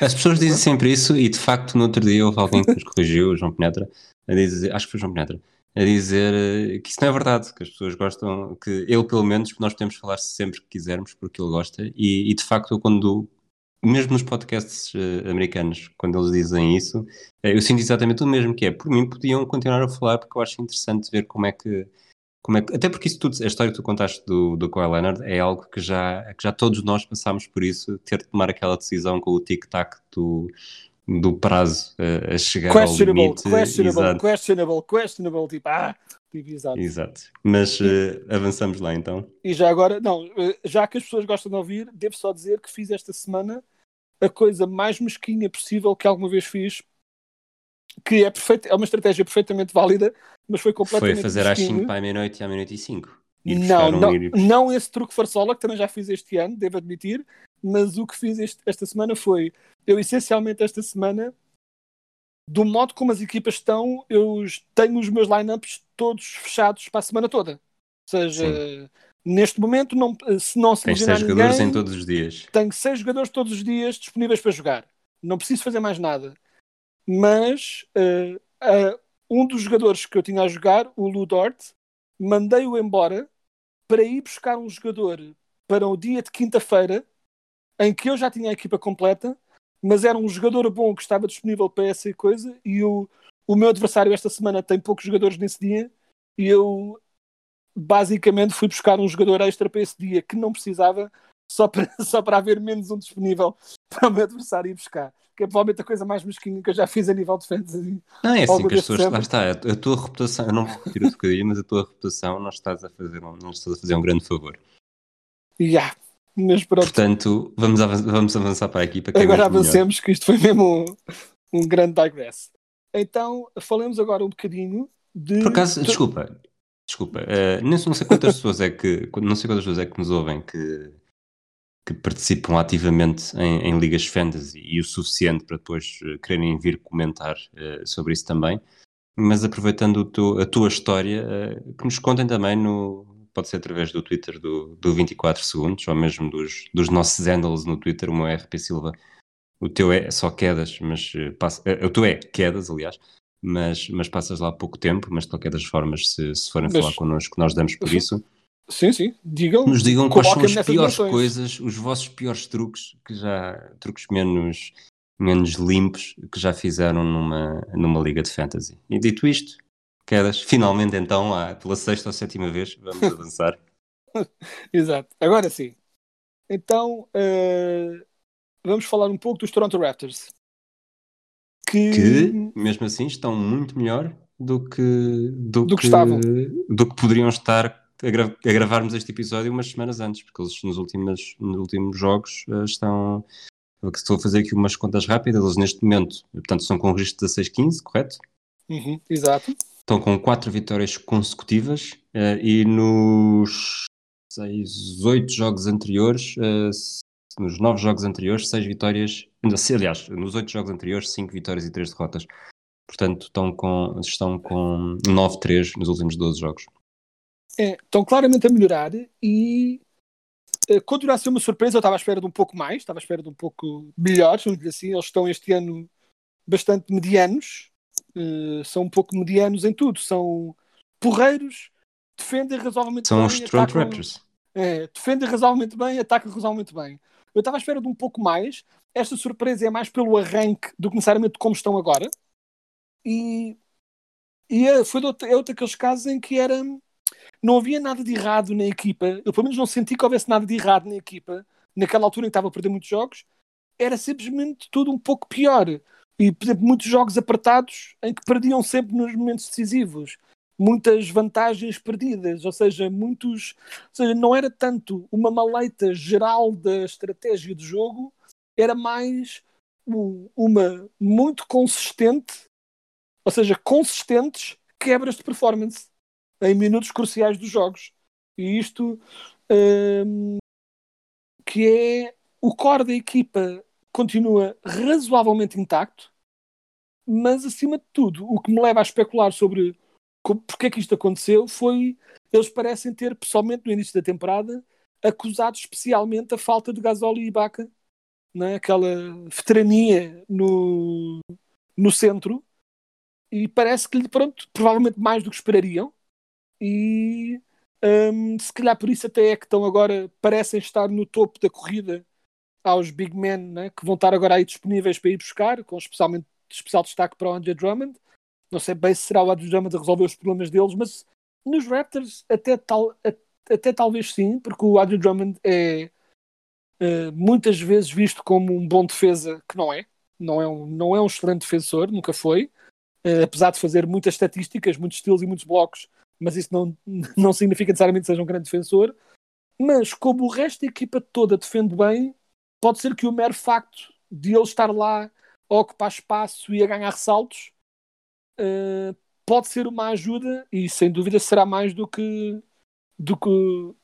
As pessoas dizem sempre isso e de facto no outro dia houve alguém que nos corrigiu, o João Penetra, a dizer, acho que foi o João Penetra, a dizer eh, que isso não é verdade, que as pessoas gostam, que ele pelo menos, nós podemos falar sempre que quisermos porque ele gosta e, e de facto eu quando mesmo nos podcasts uh, americanos, quando eles dizem isso, uh, eu sinto exatamente o mesmo, que é, por mim podiam continuar a falar, porque eu acho interessante ver como é que, como é que até porque isso tudo, a história que tu contaste do, do Kawhi Leonard é algo que já, que já todos nós passámos por isso, ter de tomar aquela decisão com o tic-tac do, do prazo uh, a chegar ao limite. Questionable, exato. questionable, questionable, tipo, ah, tipo, exato. Exato. Mas avançamos lá então. E já agora, não, já que as pessoas gostam de ouvir, devo só dizer que fiz esta semana a coisa mais mesquinha possível que alguma vez fiz, que é, perfeito, é uma estratégia perfeitamente válida, mas foi completamente Foi fazer às 5 para a meia-noite e à meia-noite e 5. Não, não, ir... não esse truque farsola, que também já fiz este ano, devo admitir, mas o que fiz este, esta semana foi, eu essencialmente esta semana, do modo como as equipas estão, eu tenho os meus lineups todos fechados para a semana toda. Ou seja, Sim. Neste momento, não, se não se Tens seis ninguém, jogadores em todos os dias. Tenho seis jogadores todos os dias disponíveis para jogar. Não preciso fazer mais nada. Mas uh, uh, um dos jogadores que eu tinha a jogar, o Ludort, mandei-o embora para ir buscar um jogador para o dia de quinta-feira, em que eu já tinha a equipa completa, mas era um jogador bom que estava disponível para essa coisa, e o, o meu adversário esta semana tem poucos jogadores nesse dia, e eu basicamente fui buscar um jogador extra para esse dia que não precisava, só para, só para haver menos um disponível para o meu adversário ir buscar. Que é provavelmente a coisa mais mesquinha que eu já fiz a nível de fantasy. Não, é assim que as pessoas. Lá está, a, tua reputação, eu não vou repetir o que mas a tua reputação não estás a fazer, não estás a fazer um grande favor. Yeah. Mas pronto. Portanto, vamos avançar, vamos avançar para a equipa. Que agora é avancemos, melhor. que isto foi mesmo um, um grande digress. Então, falemos agora um bocadinho de. Por acaso, desculpa, Desculpa, uh, não, sei quantas pessoas é que não sei quantas pessoas é que nos ouvem que, que participam ativamente em, em ligas fantasy e o suficiente para depois uh, quererem vir comentar uh, sobre isso também. Mas aproveitando tu, a tua história, que nos contem também no pode ser através do Twitter do, do 24 segundos ou mesmo dos, dos nossos handles no Twitter, o meu é RP Silva, o teu é só quedas, mas passa, o teu é quedas, aliás, mas, mas passas lá pouco tempo, mas de qualquer das formas, se, se forem mas, falar connosco, nós damos por isso. Sim, sim, digam. Nos digam quais são as piores coisas, os vossos piores truques, que já, truques menos, menos limpos, que já fizeram numa, numa liga de fantasy. E dito isto, quedas, finalmente então, lá, pela sexta ou sétima vez, vamos avançar. Exato, agora sim. Então, uh, vamos falar um pouco dos Toronto Raptors que... que, mesmo assim estão muito melhor do que do, do que, que, estavam do que poderiam estar a, gra a, gravarmos este episódio umas semanas antes, porque eles nos últimos, nos últimos jogos uh, estão. Estou a fazer aqui umas contas rápidas, eles neste momento, portanto, são com registro 16-15, correto? Uhum, exato. Estão com quatro vitórias consecutivas uh, e nos seis, oito jogos anteriores, uh, nos nove jogos anteriores, seis vitórias, aliás, nos oito jogos anteriores, cinco vitórias e três derrotas. Portanto, estão com, estão com 9-3 nos últimos 12 jogos. É, estão claramente a melhorar e uh, continua a ser uma surpresa. Eu estava à espera de um pouco mais, estava à espera de um pouco melhores, vamos dizer assim. Eles estão este ano bastante medianos, uh, são um pouco medianos em tudo. São porreiros, defendem razoavelmente São bem, os Toronto Raptors. É, defende razoavelmente bem, ataca razoavelmente bem. Eu estava à espera de um pouco mais. Esta surpresa é mais pelo arranque do que necessariamente como estão agora. E, e é, foi outro, é outro daqueles casos em que era. Não havia nada de errado na equipa. Eu, pelo menos, não senti que houvesse nada de errado na equipa. Naquela altura em que estava a perder muitos jogos, era simplesmente tudo um pouco pior. E, por exemplo, muitos jogos apertados em que perdiam sempre nos momentos decisivos. Muitas vantagens perdidas, ou seja, muitos. Ou seja, não era tanto uma maleita geral da estratégia do jogo, era mais uma muito consistente, ou seja, consistentes quebras de performance em minutos cruciais dos jogos. E isto hum, que é o core da equipa continua razoavelmente intacto, mas acima de tudo, o que me leva a especular sobre porque é que isto aconteceu foi eles parecem ter, pessoalmente no início da temporada, acusado especialmente a falta de Gasol e Ibaka, né? aquela veterania no, no centro, e parece que lhe, pronto, provavelmente mais do que esperariam, e um, se calhar por isso até é que estão agora, parecem estar no topo da corrida aos big men né, que vão estar agora aí disponíveis para ir buscar, com especialmente especial destaque para o Andrew Drummond. Não sei bem se será o Andrew Drummond a resolver os problemas deles, mas nos Raptors até, tal, até talvez sim, porque o Andrew Drummond é uh, muitas vezes visto como um bom defesa que não é. Não é um, não é um excelente defensor, nunca foi. Uh, apesar de fazer muitas estatísticas, muitos estilos e muitos blocos, mas isso não, não significa necessariamente que seja um grande defensor. Mas como o resto da equipa toda defende bem, pode ser que o mero facto de ele estar lá a ocupar espaço e a ganhar ressaltos uh, pode ser uma ajuda e sem dúvida será mais do que do que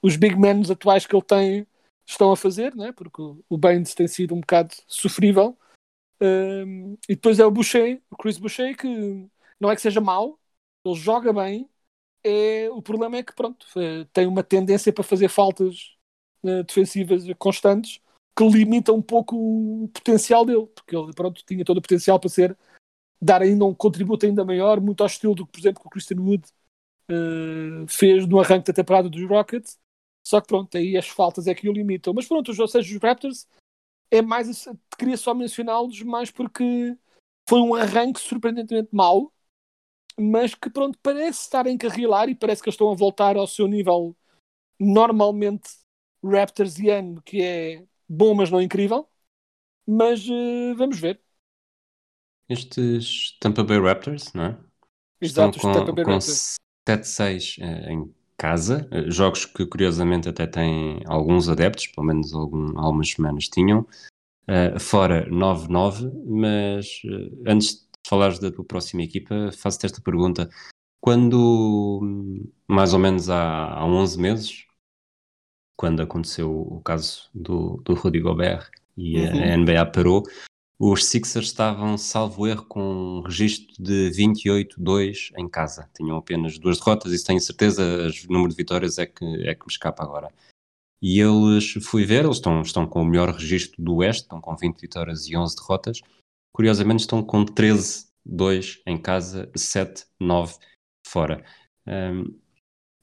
os big men atuais que ele tem estão a fazer, né? porque o Baines tem sido um bocado sofrível. Uh, e depois é o Boucher, o Chris Boucher, que não é que seja mau, ele joga bem. É, o problema é que pronto, eh, tem uma tendência para fazer faltas uh, defensivas constantes que limita um pouco o potencial dele, porque ele pronto, tinha todo o potencial para ser dar ainda um contributo ainda maior, muito ao estilo do que, por exemplo, que o Christian Wood uh, fez no arranque da temporada dos Rockets. Só que pronto, aí as faltas é que o limitam. Mas pronto, ou seja, os Raptors é mais queria só mencioná-los mais porque foi um arranque surpreendentemente mau, mas que pronto, parece estar a encarrilar e parece que eles estão a voltar ao seu nível normalmente Raptorsiano, que é bom, mas não incrível. Mas uh, vamos ver. Estes Tampa Bay Raptors, não é? Exato, Estão com, com 7-6 uh, em casa. Uh, jogos que curiosamente até têm alguns adeptos, pelo menos algum, algumas semanas tinham. Uh, fora 9-9, mas antes de falares da tua próxima equipa, faço-te esta pergunta. Quando, mais ou menos há, há 11 meses, quando aconteceu o caso do, do Rudy Gobert e uhum. a NBA parou, os Sixers estavam, salvo erro, com um registro de 28-2 em casa. Tinham apenas duas derrotas, isso tenho certeza, o número de vitórias é que, é que me escapa agora. E eles, fui ver, eles estão, estão com o melhor registro do Oeste, estão com 20 vitórias e 11 derrotas. Curiosamente estão com 13-2 em casa, 7-9 fora. Um,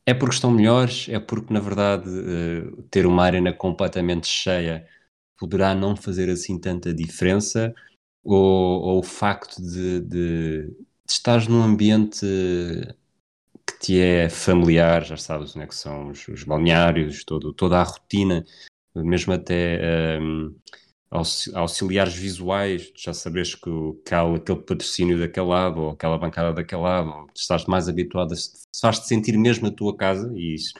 é porque estão melhores? É porque, na verdade, uh, ter uma arena completamente cheia poderá não fazer assim tanta diferença? Ou, ou o facto de, de, de num ambiente que te é familiar, já sabes onde é que são os, os balneários, todo, toda a rotina, mesmo até auxiliares visuais, já sabes que, que há aquele patrocínio daquele lado, ou aquela bancada daquele lado, estás mais habituado faz-te sentir mesmo a tua casa, e isso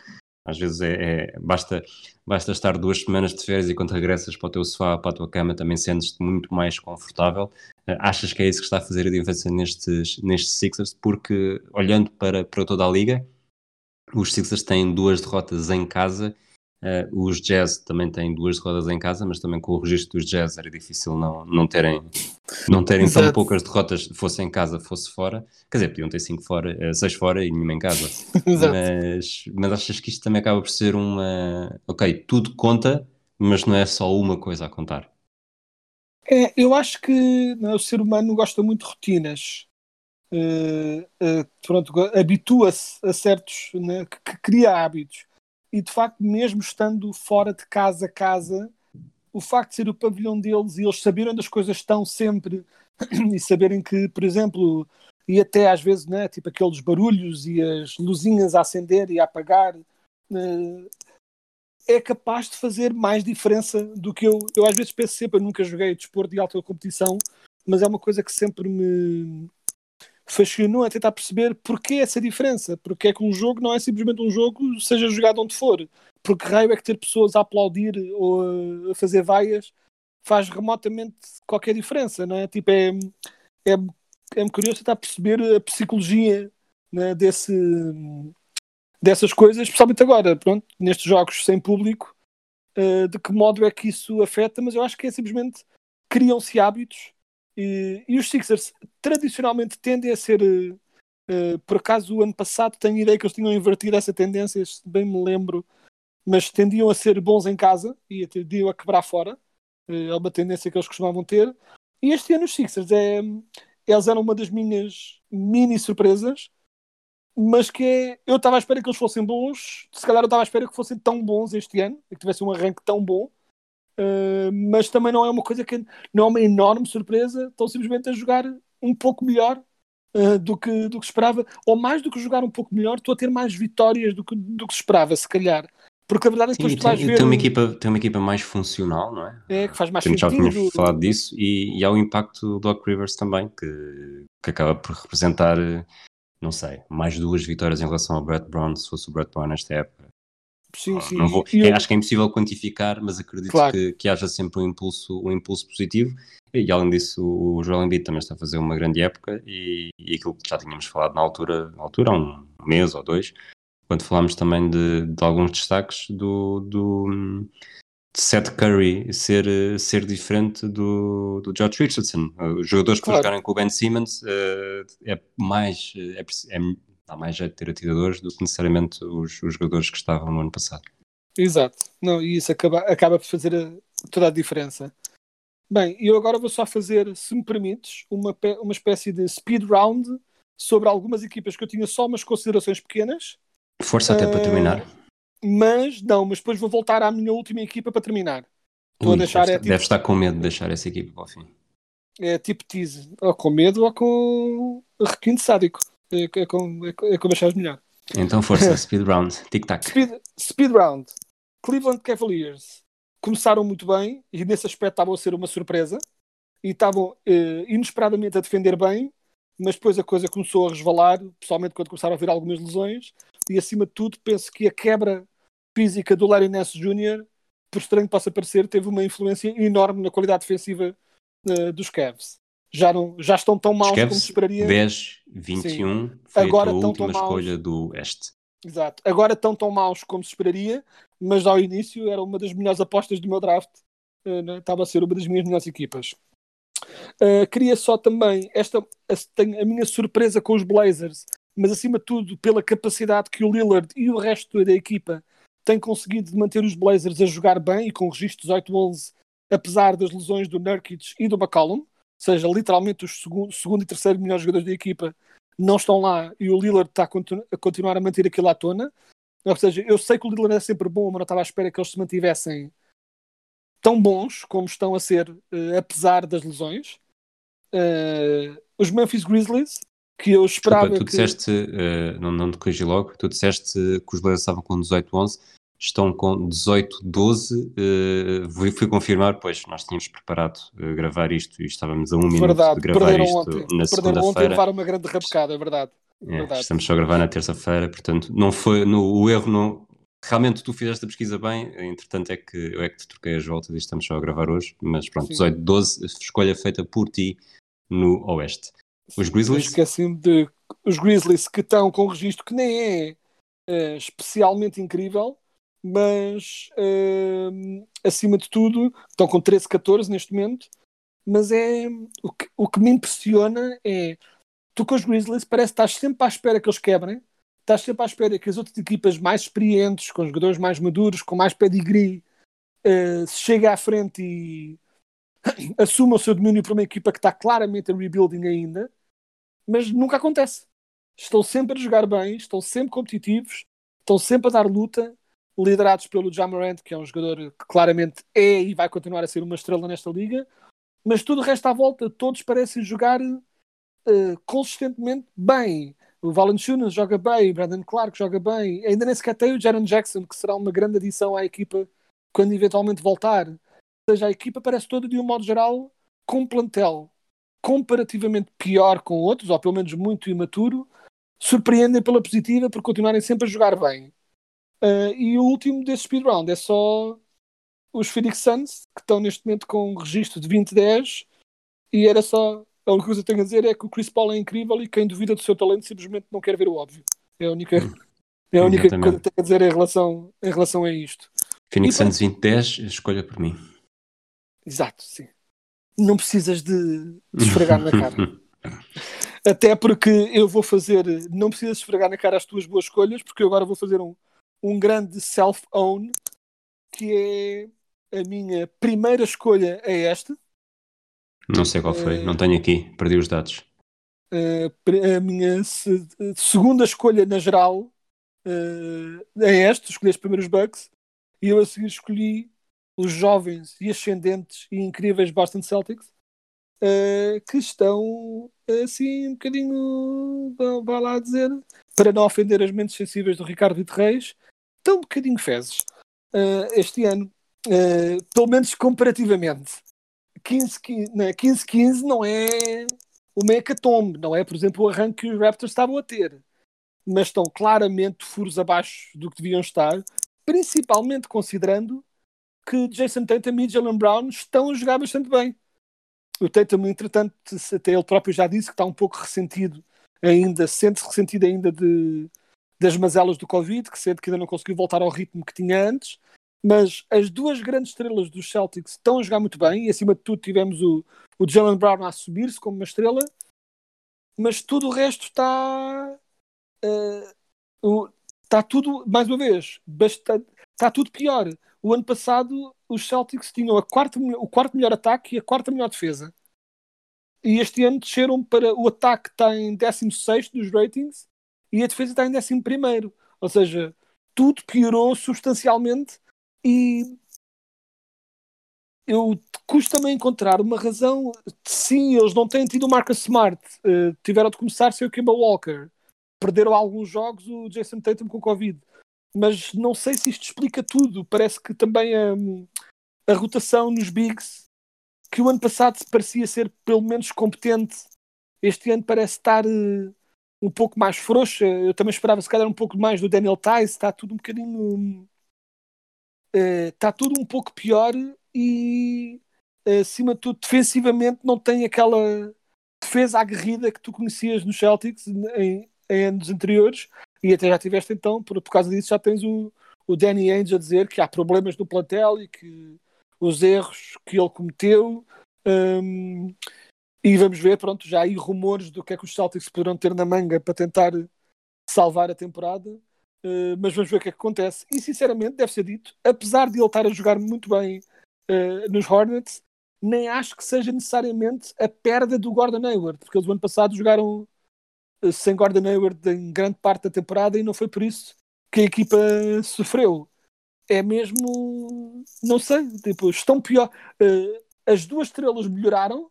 às vezes é, é, basta, basta estar duas semanas de férias e quando regressas para o teu sofá, para a tua cama, também sentes-te muito mais confortável. Uh, achas que é isso que está a fazer a diferença nestes, nestes Sixers? Porque olhando para, para toda a liga, os Sixers têm duas derrotas em casa Uh, os Jazz também têm duas derrotas em casa, mas também com o registro dos Jazz era difícil não, não terem, não terem tão poucas derrotas, fosse em casa, fosse fora. Quer dizer, podiam ter cinco fora, uh, seis fora e nenhuma em casa. mas, mas achas que isto também acaba por ser uma. Ok, tudo conta, mas não é só uma coisa a contar. É, eu acho que não, o ser humano gosta muito de rotinas. Uh, pronto, habitua-se a certos, né, que, que cria hábitos e de facto, mesmo estando fora de casa a casa, o facto de ser o pavilhão deles e eles saberem onde as coisas estão sempre e saberem que, por exemplo, e até às vezes, né, tipo aqueles barulhos e as luzinhas a acender e a apagar, uh, é capaz de fazer mais diferença do que eu. Eu às vezes penso sempre, eu nunca joguei desporto de alta competição, mas é uma coisa que sempre me fascinou a tentar perceber porquê essa diferença, porque é que um jogo não é simplesmente um jogo, seja jogado onde for. Porque raio é que ter pessoas a aplaudir ou a fazer vaias faz remotamente qualquer diferença, não é? Tipo, é, é, é curioso tentar perceber a psicologia né, desse, dessas coisas, especialmente agora, pronto, nestes jogos sem público, uh, de que modo é que isso afeta, mas eu acho que é simplesmente criam-se hábitos e, e, os Sixers tradicionalmente tendem a ser, uh, por acaso o ano passado tenho ideia que eles tinham invertido essa tendência, se bem me lembro, mas tendiam a ser bons em casa e tendiam a quebrar fora, uh, é uma tendência que eles costumavam ter. E este ano os Sixers, é, eles eram uma das minhas mini surpresas, mas que é, eu estava à espera que eles fossem bons, se calhar eu estava à espera que fossem tão bons este ano, que tivessem um arranque tão bom, uh, mas também não é uma coisa que não é uma enorme surpresa, estão simplesmente a jogar um pouco melhor uh, do, que, do que esperava, ou mais do que jogar um pouco melhor, estou a ter mais vitórias do que, do que se esperava, se calhar. Porque a verdade é que Sim, vais ver. Tem uma, equipa, tem uma equipa mais funcional, não é? É, que faz mais Temos, sentido. Já tínhamos falado disso, e, e há o impacto do Doc Rivers também, que, que acaba por representar não sei, mais duas vitórias em relação ao Brett Brown se fosse o Brett Brown nesta época. Sim, sim. Não vou, eu... é, acho que é impossível quantificar, mas acredito claro. que, que haja sempre um impulso, um impulso positivo. E além disso, o Joel Embiid também está a fazer uma grande época e, e aquilo que já tínhamos falado na altura, na altura, há um mês ou dois, quando falámos também de, de alguns destaques do, do, Seth Curry ser, ser diferente do, do George Richardson. Os jogadores que claro. jogarem com o Ben Simmons uh, é mais é, é, dá mais jeito de ter atiradores do que necessariamente os, os, jogadores que estavam no ano passado. Exato, não, e isso acaba, acaba por fazer a, toda a diferença. Bem, eu agora vou só fazer, se me permites, uma, uma espécie de speed round sobre algumas equipas que eu tinha só umas considerações pequenas. Força até uh, para terminar mas não, mas depois vou voltar à minha última equipa para terminar. Ui, a deixar deve, é, tipo, deve estar com medo de deixar essa equipa para o fim. É tipo tease, ou com medo ou com requinte sádico. É, é, com, é, é como achares melhor. Então força, speed round, tic-tac. Speed, speed round. Cleveland Cavaliers começaram muito bem e nesse aspecto estavam a ser uma surpresa e estavam eh, inesperadamente a defender bem, mas depois a coisa começou a resvalar, pessoalmente quando começaram a ver algumas lesões, e acima de tudo penso que a quebra física do Larry Ness Jr., por estranho que possa parecer, teve uma influência enorme na qualidade defensiva uh, dos Cavs. Já, não, já estão tão maus como se esperaria. 10, 21, Sim. foi Agora a última escolha do Este. Exato. Agora estão tão maus como se esperaria, mas ao início era uma das melhores apostas do meu draft. Uh? Estava a ser uma das minhas melhores equipas. Uh, queria só também esta a, a minha surpresa com os Blazers, mas acima de tudo pela capacidade que o Lillard e o resto da equipa têm conseguido manter os Blazers a jogar bem e com registro 18-11, apesar das lesões do Nurkic e do McCollum, seja, literalmente os segundo, segundo e terceiro melhores jogadores da equipa não estão lá e o Lillard está a, continu a continuar a manter aquilo à tona. Ou seja, eu sei que o Lillard é sempre bom, mas não estava à espera que eles se mantivessem tão bons como estão a ser, uh, apesar das lesões. Uh, os Memphis Grizzlies que eu esperava Desculpa, tu que... disseste, uh, não, não te corrigi logo, tu disseste que os Blazers estavam com 18-11, estão com 18-12, uh, fui, confirmar, pois nós tínhamos preparado uh, gravar isto e estávamos a um minuto verdade, de gravar isto ontem. na segunda-feira. ontem levaram uma grande rabecada, é verdade. É, verdade. Estamos só a gravar na terça-feira, portanto, não foi, no, o erro não... Realmente tu fizeste a pesquisa bem, entretanto é que eu é que te troquei as voltas e estamos só a gravar hoje, mas pronto, 18-12, escolha feita por ti no Oeste. Os Grizzlies? Esqueci-me de. Os Grizzlies que estão com um registro que nem é uh, especialmente incrível, mas uh, acima de tudo estão com 13, 14 neste momento. Mas é o que, o que me impressiona é tu com os Grizzlies parece que estás sempre à espera que eles quebrem, estás sempre à espera que as outras equipas mais experientes, com jogadores mais maduros, com mais pedigree, uh, cheguem à frente e assumam o seu domínio para uma equipa que está claramente em rebuilding ainda mas nunca acontece. Estão sempre a jogar bem, estão sempre competitivos, estão sempre a dar luta liderados pelo Jamarant, que é um jogador que claramente é e vai continuar a ser uma estrela nesta liga, mas tudo o resto à volta, todos parecem jogar uh, consistentemente bem. O Valanciunas joga bem, Brandon Clark joga bem, ainda nem sequer tem o Jaron Jackson, que será uma grande adição à equipa quando eventualmente voltar. Ou seja, a equipa parece toda, de um modo geral, com um plantel comparativamente pior com outros, ou pelo menos muito imaturo, surpreendem pela positiva por continuarem sempre a jogar bem. Uh, e o último desse speedround é só os Phoenix Suns, que estão neste momento com um registro de 20-10, e era só. A única coisa que eu tenho a dizer é que o Chris Paul é incrível e quem duvida do seu talento simplesmente não quer ver o óbvio. É a única, é a única coisa que tenho a dizer em relação, em relação a isto. Phoenix Suns 20-10, escolha por mim. Exato, sim. Não precisas de, de esfregar na cara. Até porque eu vou fazer. Não precisas esfregar na cara as tuas boas escolhas, porque eu agora vou fazer um, um grande self-own, que é a minha primeira escolha é esta. Não sei qual foi, uh, não tenho aqui, perdi os dados. Uh, a minha se, segunda escolha na geral uh, é esta, escolhi os primeiros Bucks, e eu a seguir escolhi os jovens e ascendentes e incríveis Boston Celtics, que estão assim um bocadinho, vá lá dizer, para não ofender as mentes sensíveis do Ricardo de Reis, tão bocadinho fezes uh, este ano, uh, pelo menos comparativamente. 15-15 não é uma hecatombe, não é, por exemplo, o arranque que os Raptors estavam a ter, mas estão claramente furos abaixo do que deviam estar, principalmente considerando que Jason Tatum e Jalen Brown estão a jogar bastante bem. O Tatum, entretanto, até ele próprio já disse que está um pouco ressentido ainda, sente-se ressentido ainda de, das mazelas do Covid, que sente que ainda não conseguiu voltar ao ritmo que tinha antes. Mas as duas grandes estrelas dos Celtics estão a jogar muito bem e acima de tudo tivemos o, o Jalen Brown a subir-se como uma estrela, mas tudo o resto está. Uh, está tudo, mais uma vez, está tudo pior. O ano passado os Celtics tinham a quarta, o quarto melhor ataque e a quarta melhor defesa. E este ano desceram para o ataque está em 16 dos ratings e a defesa está em 11. Ou seja, tudo piorou substancialmente e eu custa-me encontrar uma razão. Sim, eles não têm tido o Marcus Smart, uh, tiveram de começar sem o Kimba Walker, perderam alguns jogos o Jason Tatum com Covid, mas não sei se isto explica tudo. Parece que também a, a rotação nos Bigs, que o ano passado parecia ser pelo menos competente, este ano parece estar. Uh, um pouco mais frouxa. Eu também esperava se calhar um pouco mais do Daniel Tice. Está tudo um bocadinho. Uh, está tudo um pouco pior e acima de tudo defensivamente não tem aquela defesa aguerrida que tu conhecias nos Celtics em, em anos anteriores e até já tiveste então, por, por causa disso já tens o, o Danny Ainge a dizer que há problemas no plantel e que os erros que ele cometeu um, e vamos ver, pronto, já há aí rumores do que é que os Celtics poderão ter na manga para tentar salvar a temporada. Uh, mas vamos ver o que é que acontece. E sinceramente, deve ser dito, apesar de ele estar a jogar muito bem uh, nos Hornets, nem acho que seja necessariamente a perda do Gordon Hayward, porque eles o ano passado jogaram uh, sem Gordon Hayward em grande parte da temporada e não foi por isso que a equipa sofreu. É mesmo, não sei, tipo, estão pior. as duas estrelas melhoraram,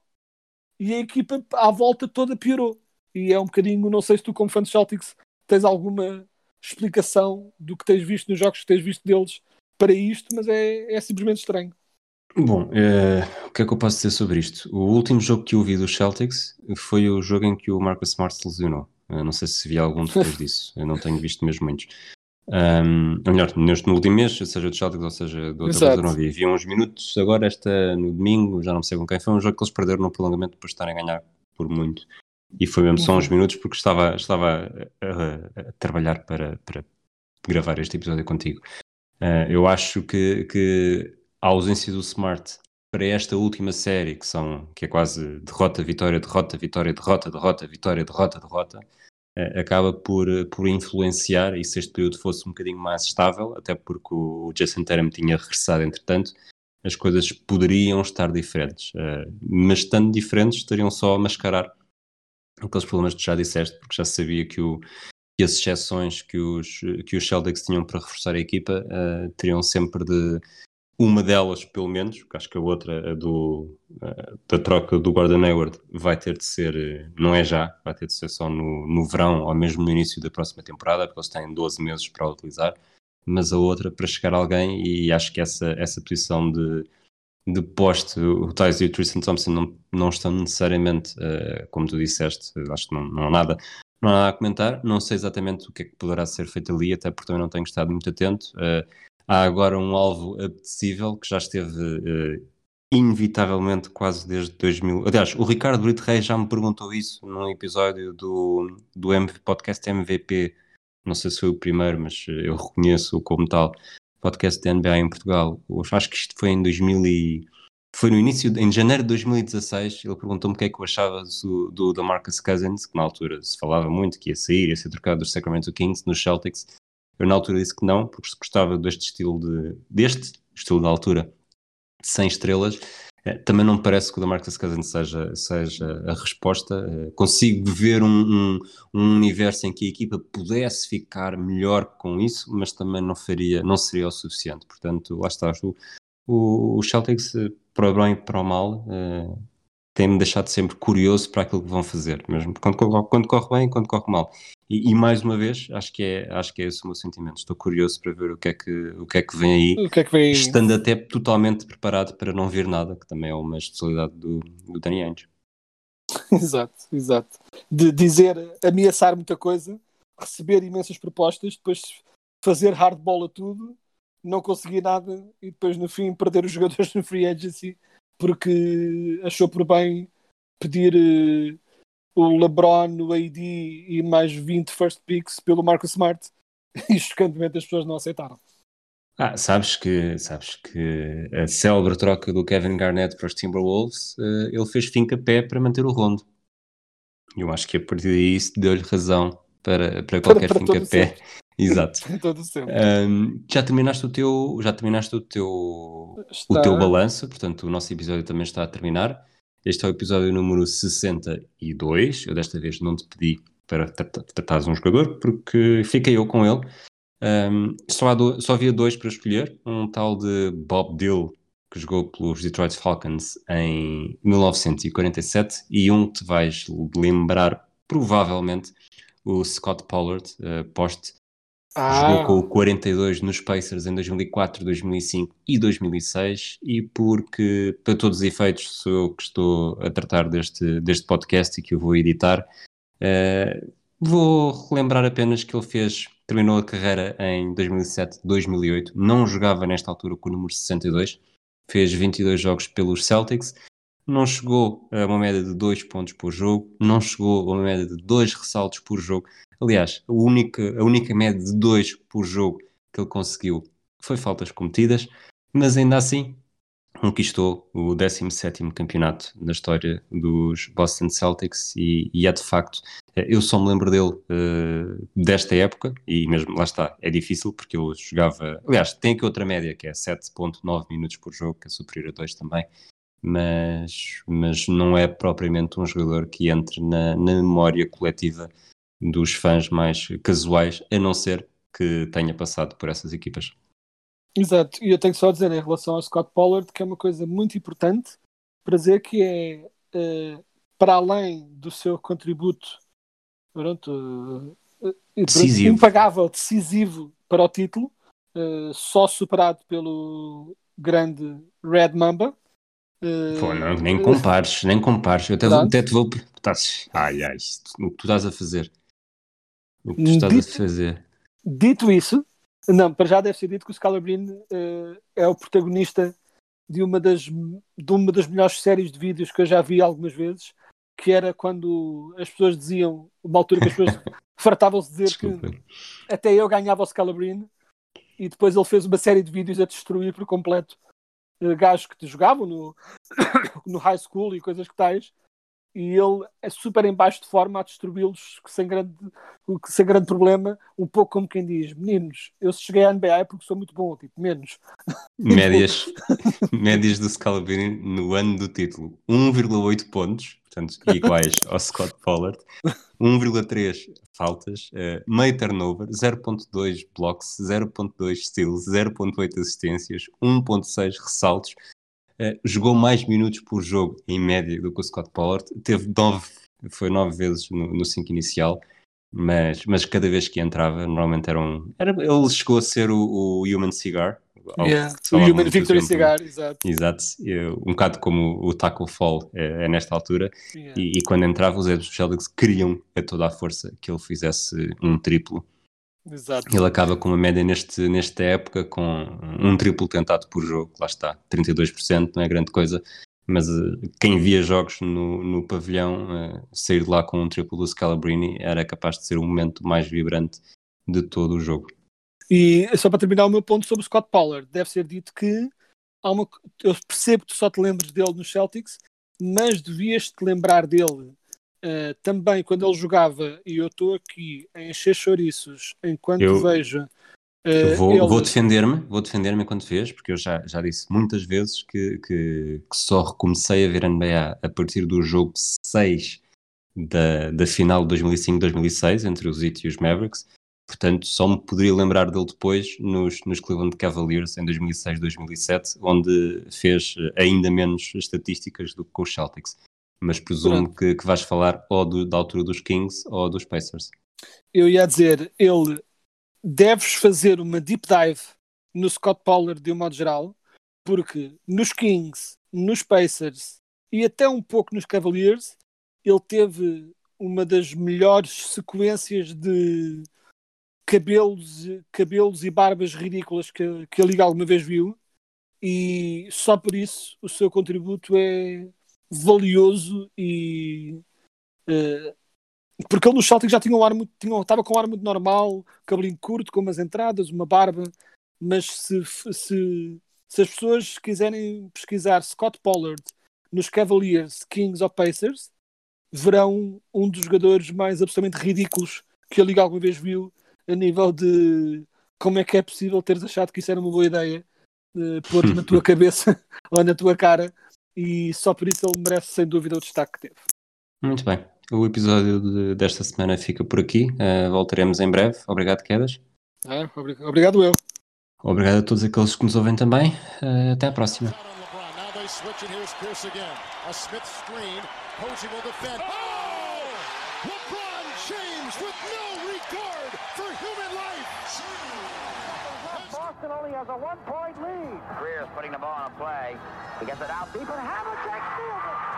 e a equipa à volta toda piorou. E é um bocadinho, não sei se tu, como fã de Celtics, tens alguma explicação do que tens visto nos jogos que tens visto deles para isto, mas é, é simplesmente estranho. Bom, é, o que é que eu posso dizer sobre isto? O último jogo que eu vi dos Celtics foi o jogo em que o Marcus Smart se lesionou. Eu não sei se vi algum depois disso, eu não tenho visto mesmo muitos. Um, ou melhor, neste no último mês, seja do Celtics ou seja do outra coisa, não vi. Vi uns minutos agora, esta no domingo, já não sei com quem. Foi um jogo que eles perderam no prolongamento depois de estarem a ganhar por muito. E foi mesmo só uns uhum. minutos porque estava, estava a, a, trabalhar para, para gravar este episódio contigo. Uh, eu acho que, que a ausência do Smart para esta última série, que, são, que é quase derrota, vitória, derrota, vitória, derrota, derrota, vitória, derrota, derrota, eh, acaba por, eh, por influenciar, e se este período fosse um bocadinho mais estável, até porque o Jason Tatum tinha regressado entretanto, as coisas poderiam estar diferentes. Uh, mas estando diferentes, estariam só a mascarar aqueles problemas que já disseste, porque já sabia que o, que as exceções que os, que os Celtics tinham para reforçar a equipa uh, teriam sempre de uma delas, pelo menos, porque acho que a outra, a do, uh, da troca do Gordon Hayward, vai ter de ser, não é já, vai ter de ser só no, no verão ou mesmo no início da próxima temporada, porque eles têm 12 meses para utilizar, mas a outra para chegar a alguém, e acho que essa, essa posição de, de poste, o Thais e o Tristan Thompson não, não estão necessariamente, uh, como tu disseste, acho que não, não há nada não há nada a comentar, não sei exatamente o que é que poderá ser feito ali, até porque também não tenho estado muito atento. Uh, há agora um alvo apetecível que já esteve uh, inevitavelmente quase desde 2000. Aliás, o Ricardo Brito Reis já me perguntou isso num episódio do, do MV, podcast MVP. Não sei se foi o primeiro, mas eu reconheço como tal. Podcast da NBA em Portugal. Eu acho que isto foi em 2000 e foi no início, em janeiro de 2016, ele perguntou-me o que é que eu achava do, do, do Marcus Cousins, que na altura se falava muito que ia sair, ia ser trocado dos Sacramento Kings, nos Celtics. Eu na altura disse que não, porque gostava deste estilo de, deste estilo da altura, sem estrelas. É, também não me parece que o da Marcus Cousins seja, seja a resposta. É, consigo ver um, um, um, universo em que a equipa pudesse ficar melhor com isso, mas também não faria, não seria o suficiente. Portanto, lá está. O, o Celtics para o bem e para o mal, tem-me deixado sempre curioso para aquilo que vão fazer, mesmo quando, quando corre bem e quando corre mal. E, e, mais uma vez, acho que, é, acho que é esse o meu sentimento. Estou curioso para ver o que é que, o que, é que vem aí, o que é que vem... estando até totalmente preparado para não ver nada, que também é uma especialidade do, do Dani Ainge. exato, exato. De dizer, ameaçar muita coisa, receber imensas propostas, depois fazer hardball a tudo não conseguir nada e depois no fim perder os jogadores no free agency porque achou por bem pedir uh, o LeBron, o AD e mais 20 first picks pelo Marcus Smart e chocantemente as pessoas não aceitaram. Ah, sabes que, sabes que a célebre troca do Kevin Garnett para os Timberwolves, uh, ele fez finca pé para manter o rondo. Eu acho que a partir daí isso deu-lhe razão para, para qualquer para, para finca pé Exato. Um, já terminaste o teu, já terminaste o teu, está... o teu balanço, portanto o nosso episódio também está a terminar. Este é o episódio número 62. Eu desta vez não te pedi para tratares um jogador, porque fiquei eu com ele. Um, só, só havia dois para escolher, um tal de Bob Dill, que jogou pelos Detroit Falcons em 1947, e um que te vais lembrar, provavelmente, o Scott Pollard, uh, poste ah. Jogou com o 42 nos Pacers em 2004, 2005 e 2006 e porque, para todos os efeitos, sou eu que estou a tratar deste, deste podcast e que eu vou editar, uh, vou relembrar apenas que ele fez, terminou a carreira em 2007, 2008, não jogava nesta altura com o número 62, fez 22 jogos pelos Celtics, não chegou a uma média de 2 pontos por jogo, não chegou a uma média de 2 ressaltos por jogo, Aliás, a única, a única média de dois por jogo que ele conseguiu foi faltas cometidas, mas ainda assim conquistou o 17 campeonato na história dos Boston Celtics e, e, é de facto, eh, eu só me lembro dele uh, desta época e mesmo lá está, é difícil porque ele jogava, aliás, tem aqui outra média que é 7.9 minutos por jogo, que é superior a 2 também, mas, mas não é propriamente um jogador que entre na, na memória coletiva dos fãs mais casuais, a não ser que tenha passado por essas equipas. Exato, e eu tenho só a dizer em relação ao Scott Pollard que é uma coisa muito importante para dizer que é uh, para além do seu contributo pronto, uh, decisivo. impagável, decisivo para o título, uh, só superado pelo grande Red Mamba. Pô, não, nem compares, nem compares. Eu até, até te vou. Ai, ai, o que tu estás a fazer? O que tu estás dito, a fazer. Dito isso, não, para já deve ser dito que o Scalabrine uh, é o protagonista de uma, das, de uma das melhores séries de vídeos que eu já vi algumas vezes, que era quando as pessoas diziam, uma altura que as pessoas fartavam-se de dizer Desculpa. que até eu ganhava o Scalabrine, e depois ele fez uma série de vídeos a destruir por completo gajos que te jogavam no, no high school e coisas que tais, e ele é super em baixo de forma a distribuí-los sem grande, sem grande problema, um pouco como quem diz, meninos, eu cheguei à NBA é porque sou muito bom, tipo, menos. Médias, médias do Scalabrini no ano do título, 1,8 pontos, portanto, iguais ao Scott Pollard. 1,3 faltas, uh, meio turnover, 0,2 blocks, 0,2 steals, 0,8 assistências, 1,6 ressaltos. Uh, jogou mais minutos por jogo em média do que o Scott Pollard. Teve 9, foi 9 vezes no 5 inicial mas, mas cada vez que entrava, normalmente era um. Era, ele chegou a ser o, o Human Cigar. Yeah, o Human Victory Cigar, exato. Exato, um bocado como o Tackle Fall é, é nesta altura. Yeah. E, e, quando entrava, os Edge Celtics queriam a toda a força que ele fizesse um triplo. Exato. Ele acaba com uma média neste, nesta época com um triplo tentado por jogo, lá está, 32%, não é grande coisa, mas uh, quem via jogos no, no pavilhão, uh, sair de lá com um triplo do Scalabrini era capaz de ser o momento mais vibrante de todo o jogo. E só para terminar o meu ponto sobre o Scott Pollard, deve ser dito que há uma, eu percebo que tu só te lembres dele nos Celtics, mas devias te lembrar dele uh, também quando ele jogava, e eu estou aqui a encher chouriços enquanto eu... vejo Uh, vou, ele... vou defender-me, vou defender-me enquanto vês, porque eu já, já disse muitas vezes que, que, que, só recomecei a ver NBA a partir do jogo 6 da, da final de 2005-2006 entre os Heat e os Mavericks. Portanto, só me poderia lembrar dele depois nos, nos Cleveland Cavaliers em 2006-2007, onde fez ainda menos estatísticas do que com os Celtics. Mas presumo que, que vais falar ou do, da altura dos Kings ou dos Pacers. Eu ia dizer, ele deves fazer uma deep dive no Scott Pollard de um modo geral, porque nos Kings, nos Pacers e até um pouco nos Cavaliers, ele teve uma das melhores sequências de cabelos, cabelos e barbas ridículas que, que a Liga alguma vez viu, e só por isso o seu contributo é valioso e uh, porque ele no Celtic já tinha um ar muito, tinha, estava com um ar muito normal, cabelinho curto, com umas entradas, uma barba, mas se, se, se as pessoas quiserem pesquisar Scott Pollard nos Cavaliers, Kings ou Pacers, verão um dos jogadores mais absolutamente ridículos que a Liga alguma vez viu a nível de como é que é possível teres achado que isso era uma boa ideia uh, pôr na tua cabeça ou na tua cara e só por isso ele merece sem dúvida o destaque que teve. Muito bem. O episódio de, desta semana fica por aqui. Uh, voltaremos em breve. Obrigado, Quedas. É, obrigado eu. Obrigado a todos aqueles que nos ouvem também. Uh, até a próxima. Boston only has a one-point lead. Greer's putting the ball on a play. He gets it out deep, and Havlicek steals it.